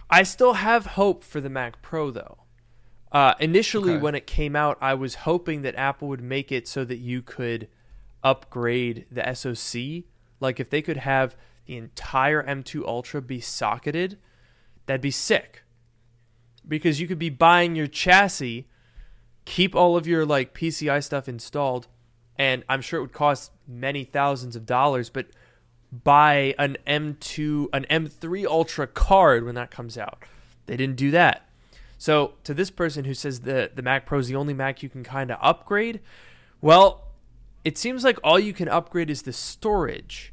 I still have hope for the Mac Pro though. Uh, initially, okay. when it came out, I was hoping that Apple would make it so that you could upgrade the SoC like if they could have the entire M2 Ultra be socketed, that'd be sick. Because you could be buying your chassis, keep all of your like PCI stuff installed, and I'm sure it would cost many thousands of dollars, but buy an M2 an M3 Ultra card when that comes out. They didn't do that. So, to this person who says the the Mac Pro is the only Mac you can kind of upgrade, well, it seems like all you can upgrade is the storage.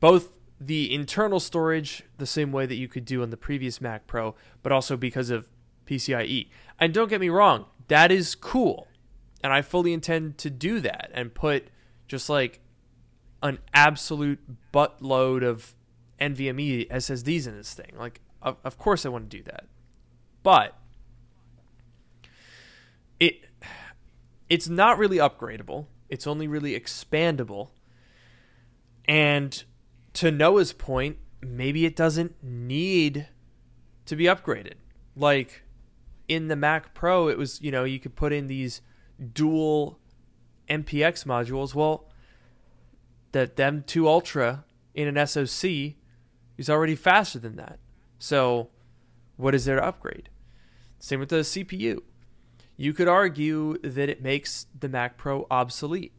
Both the internal storage, the same way that you could do on the previous Mac Pro, but also because of PCIe. And don't get me wrong, that is cool. And I fully intend to do that and put just like an absolute buttload of NVMe SSDs in this thing. Like, of, of course I want to do that. But it it's not really upgradable it's only really expandable. And to Noah's point, maybe it doesn't need to be upgraded. Like in the Mac Pro, it was, you know, you could put in these dual MPX modules. Well, that the M2 Ultra in an SoC is already faster than that. So, what is there to upgrade? Same with the CPU you could argue that it makes the Mac Pro obsolete.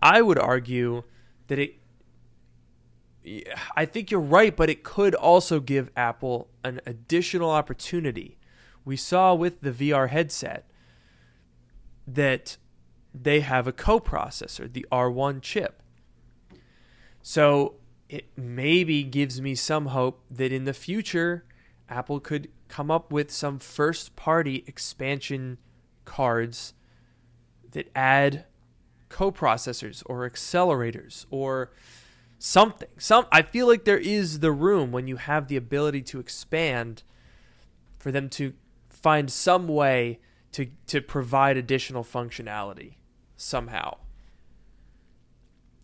I would argue that it I think you're right, but it could also give Apple an additional opportunity. We saw with the VR headset that they have a coprocessor, the R1 chip. So it maybe gives me some hope that in the future Apple could come up with some first party expansion cards that add coprocessors or accelerators or something. Some I feel like there is the room when you have the ability to expand for them to find some way to to provide additional functionality somehow.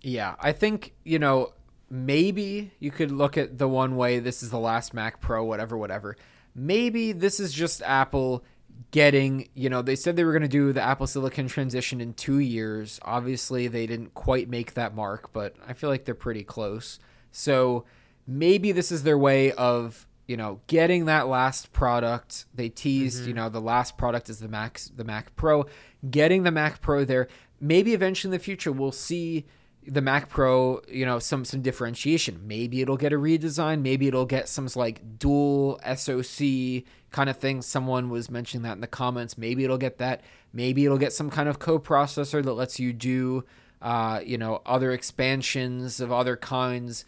Yeah, I think, you know, maybe you could look at the one way this is the last Mac Pro whatever whatever. Maybe this is just Apple getting, you know, they said they were going to do the Apple Silicon transition in 2 years. Obviously, they didn't quite make that mark, but I feel like they're pretty close. So, maybe this is their way of you know, getting that last product. They teased, mm-hmm. you know, the last product is the Mac, the Mac Pro. Getting the Mac Pro there. Maybe eventually in the future we'll see the Mac Pro, you know, some some differentiation. Maybe it'll get a redesign. Maybe it'll get some like dual SoC kind of thing. Someone was mentioning that in the comments. Maybe it'll get that. Maybe it'll get some kind of co-processor that lets you do, uh, you know, other expansions of other kinds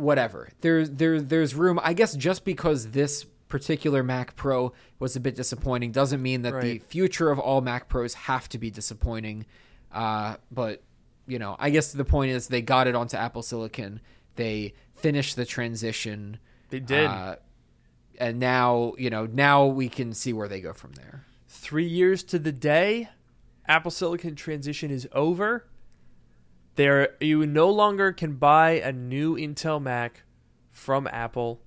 whatever. There's there there's room. I guess just because this particular Mac Pro was a bit disappointing doesn't mean that right. the future of all Mac Pros have to be disappointing. Uh, but you know, I guess the point is they got it onto Apple Silicon. They finished the transition. They did. Uh, and now, you know, now we can see where they go from there. 3 years to the day, Apple Silicon transition is over. There, you no longer can buy a new Intel Mac from Apple.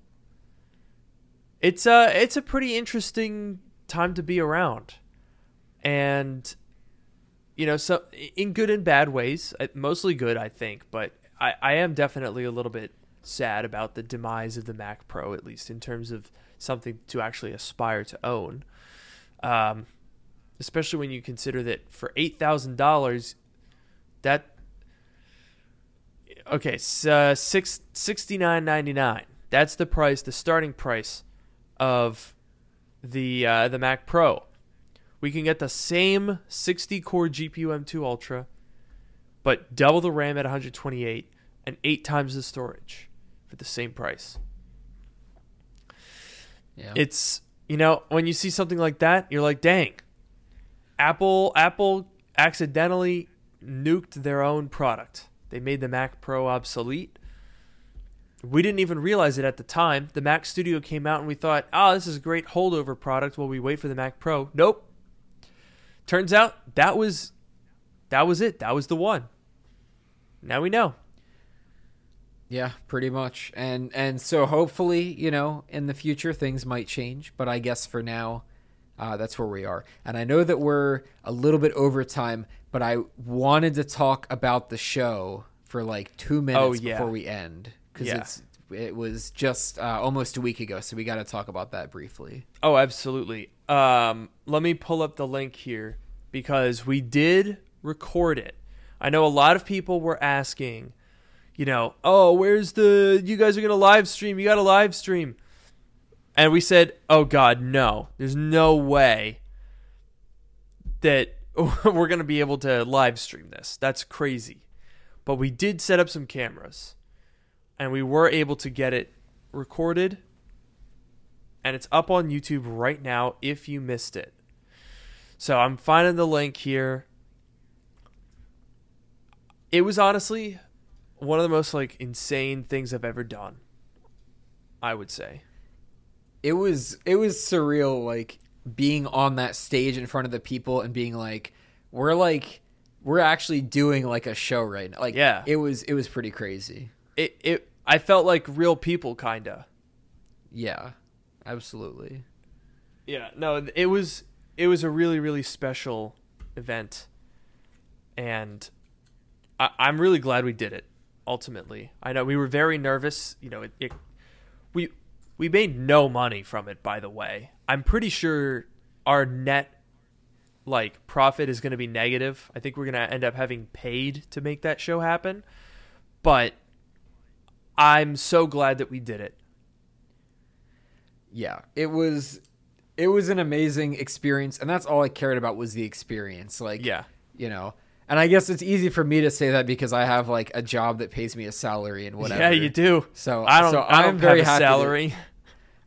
It's a it's a pretty interesting time to be around, and you know, so in good and bad ways, uh, mostly good, I think. But I, I am definitely a little bit sad about the demise of the Mac Pro, at least in terms of something to actually aspire to own. Um, especially when you consider that for eight thousand dollars, that okay, uh, six sixty nine ninety nine. That's the price, the starting price of the uh, the Mac Pro. We can get the same 60 core GPU M2 Ultra, but double the RAM at 128 and eight times the storage for the same price. Yeah. It's you know when you see something like that, you're like, dang. Apple Apple accidentally nuked their own product. They made the Mac Pro obsolete. We didn't even realize it at the time. The Mac Studio came out and we thought, oh, this is a great holdover product while we wait for the Mac Pro. Nope. Turns out that was that was it. That was the one. Now we know. Yeah, pretty much. And and so hopefully, you know, in the future things might change, but I guess for now uh, that's where we are. And I know that we're a little bit over time, but I wanted to talk about the show for like two minutes oh, yeah. before we end because yeah. it's it was just uh, almost a week ago, so we got to talk about that briefly. Oh, absolutely. Um, let me pull up the link here because we did record it. I know a lot of people were asking, you know, oh, where's the? You guys are gonna live stream? You got a live stream? And we said, oh God, no. There's no way that *laughs* we're going to be able to live stream this. That's crazy. But we did set up some cameras and we were able to get it recorded and it's up on YouTube right now if you missed it. So I'm finding the link here. It was honestly one of the most like insane things I've ever done. I would say. It was it was surreal like being on that stage in front of the people and being like, we're like, we're actually doing like a show right now. Like, yeah, it was, it was pretty crazy. It, it, I felt like real people, kinda. Yeah, absolutely. Yeah, no, it was, it was a really, really special event, and I, I'm really glad we did it. Ultimately, I know we were very nervous. You know, it, it we we made no money from it, by the way. I'm pretty sure our net like profit is going to be negative. I think we're going to end up having paid to make that show happen. But I'm so glad that we did it. Yeah, it was it was an amazing experience and that's all I cared about was the experience. Like Yeah. You know, and I guess it's easy for me to say that because I have like a job that pays me a salary and whatever. Yeah, you do. So I don't. So I am very happy salary. To,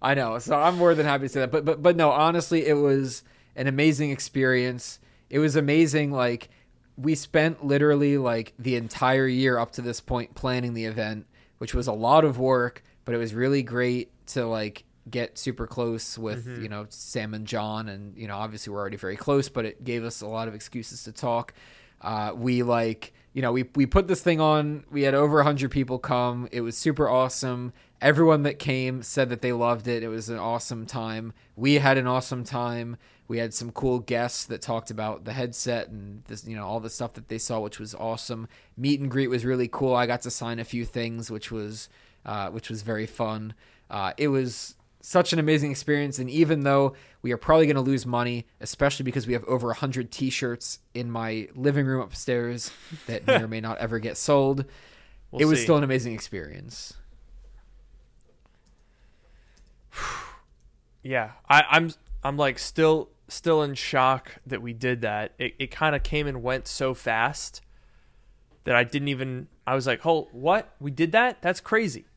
I know. So I'm more than happy to say that. But but but no, honestly, it was an amazing experience. It was amazing. Like we spent literally like the entire year up to this point planning the event, which was a lot of work, but it was really great to like get super close with mm-hmm. you know Sam and John, and you know obviously we're already very close, but it gave us a lot of excuses to talk. Uh, we like you know we we put this thing on. We had over hundred people come. It was super awesome. Everyone that came said that they loved it. It was an awesome time. We had an awesome time. We had some cool guests that talked about the headset and this, you know, all the stuff that they saw, which was awesome. Meet and greet was really cool. I got to sign a few things, which was, uh, which was very fun. Uh, it was such an amazing experience. And even though we are probably going to lose money, especially because we have over 100 t shirts in my living room upstairs that may or may not ever get sold, *laughs* we'll it was see. still an amazing experience. *sighs* yeah, I, I'm I'm like still still in shock that we did that. It it kind of came and went so fast that I didn't even. I was like, "Oh, what? We did that? That's crazy,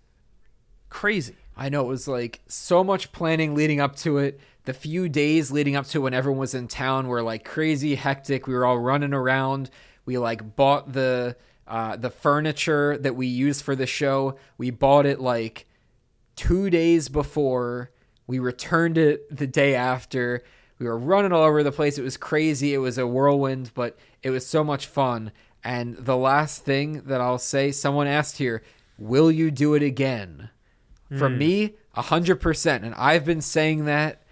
crazy." I know it was like so much planning leading up to it. The few days leading up to when everyone was in town were like crazy hectic. We were all running around. We like bought the uh, the furniture that we used for the show. We bought it like two days before. We returned it the day after. We were running all over the place. It was crazy. It was a whirlwind, but it was so much fun. And the last thing that I'll say, someone asked here, will you do it again? Mm. For hmm. me, 100%. And I've been saying that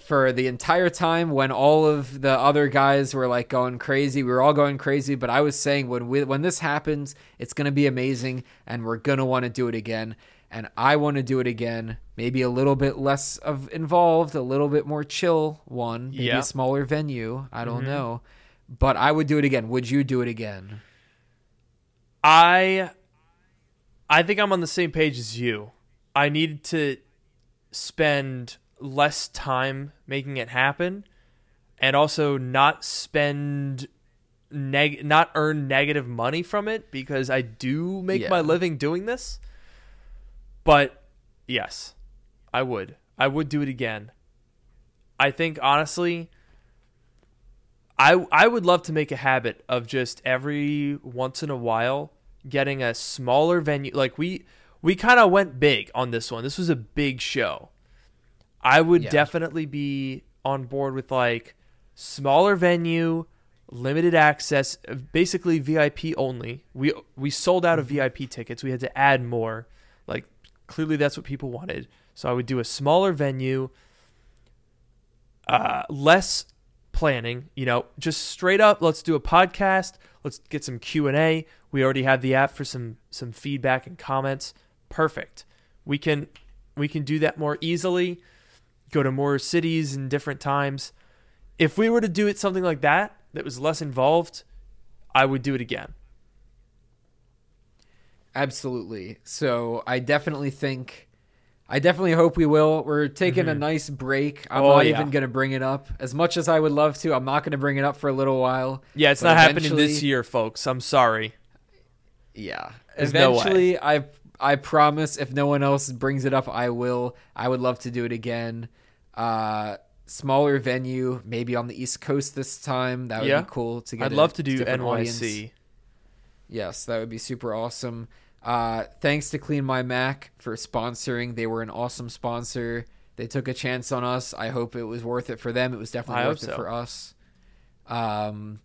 for the entire time when all of the other guys were like going crazy. We were all going crazy, but I was saying when we, when this happens, it's going to be amazing and we're going to want to do it again and I want to do it again. Maybe a little bit less of involved, a little bit more chill one, maybe a smaller venue. I don't mm-hmm. know, but I would do it again. Would you do it again? I, I think I'm on the same page as you. I needed to spend less time making it happen, and also not spend neg not earn negative money from it because I do make yeah. my living doing this. But yes, I would. I would do it again. I think honestly, I I would love to make a habit of just every once in a while getting a smaller venue. Like we we kind of went big on this one. This was a big show. I would yeah. definitely be on board with like smaller venue, limited access, basically VIP only. We we sold out of mm-hmm. VIP tickets. We had to add more. Like Clearly, that's what people wanted. So I would do a smaller venue, uh, less planning. You know, just straight up. Let's do a podcast. Let's get some Q and A. We already have the app for some some feedback and comments. Perfect. We can we can do that more easily. Go to more cities and different times. If we were to do it something like that, that was less involved, I would do it again. Absolutely. So I definitely think, I definitely hope we will. We're taking mm-hmm. a nice break. I'm oh, not yeah. even going to bring it up as much as I would love to. I'm not going to bring it up for a little while. Yeah, it's not happening this year, folks. I'm sorry. Yeah. There's eventually, no I I promise. If no one else brings it up, I will. I would love to do it again. Uh, smaller venue, maybe on the East Coast this time. That would yeah. be cool to get. I'd love to do NYC. Audience. Yes, that would be super awesome. Uh, thanks to Clean My Mac for sponsoring. They were an awesome sponsor. They took a chance on us. I hope it was worth it for them. It was definitely I worth it for us. Um,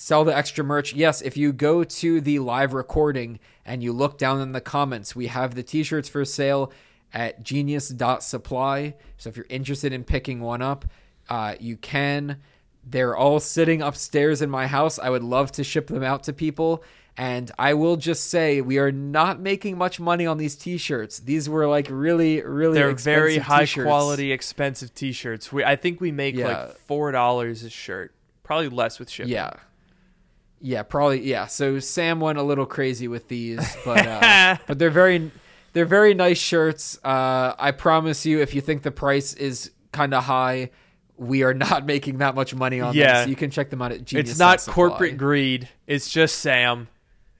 sell the extra merch. Yes, if you go to the live recording and you look down in the comments, we have the t-shirts for sale at genius.supply. So if you're interested in picking one up, uh, you can. They're all sitting upstairs in my house. I would love to ship them out to people. And I will just say, we are not making much money on these T-shirts. These were like really, really. They're very high t-shirts. quality, expensive T-shirts. We, I think we make yeah. like four dollars a shirt, probably less with shipping. Yeah, yeah, probably. Yeah. So Sam went a little crazy with these, *laughs* but uh, but they're very, they're very nice shirts. Uh, I promise you, if you think the price is kind of high, we are not *laughs* making that much money on yeah. them. So you can check them out at Genius. It's not corporate greed. It's just Sam.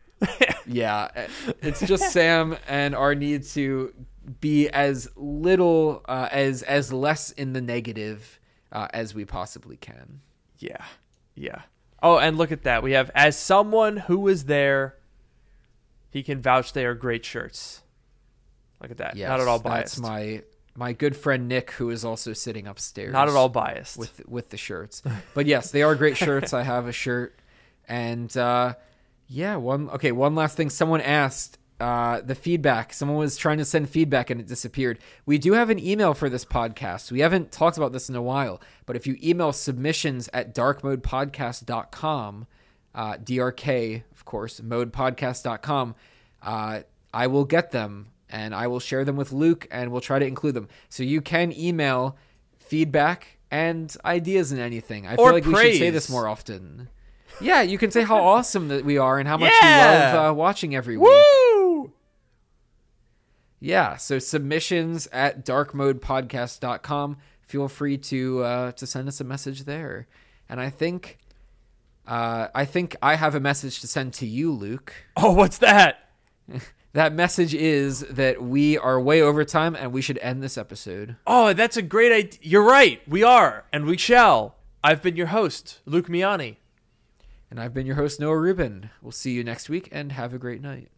*laughs* yeah, it's just Sam and our need to be as little uh, as as less in the negative uh, as we possibly can. Yeah, yeah. Oh, and look at that. We have as someone who was there, he can vouch they are great shirts. Look at that. Yes, Not at all biased. That's my my good friend Nick, who is also sitting upstairs. Not at all biased with with the shirts, but yes, they are great shirts. I have a shirt, and uh, yeah, one okay. One last thing. Someone asked uh, the feedback. Someone was trying to send feedback and it disappeared. We do have an email for this podcast. We haven't talked about this in a while, but if you email submissions at darkmodepodcast.com, uh, DRK, of course, modepodcast.com, uh, I will get them and I will share them with Luke and we'll try to include them. So you can email feedback and ideas and anything. I or feel like praise. we should say this more often. Yeah, you can say how *laughs* awesome that we are and how much yeah. you love uh, watching every week. Yeah, so submissions at darkmodepodcast.com. Feel free to uh, to send us a message there. And I think uh, I think I have a message to send to you, Luke. Oh, what's that? *laughs* That message is that we are way over time and we should end this episode. Oh, that's a great idea. You're right. We are, and we shall. I've been your host, Luke Miani. And I've been your host, Noah Rubin. We'll see you next week and have a great night.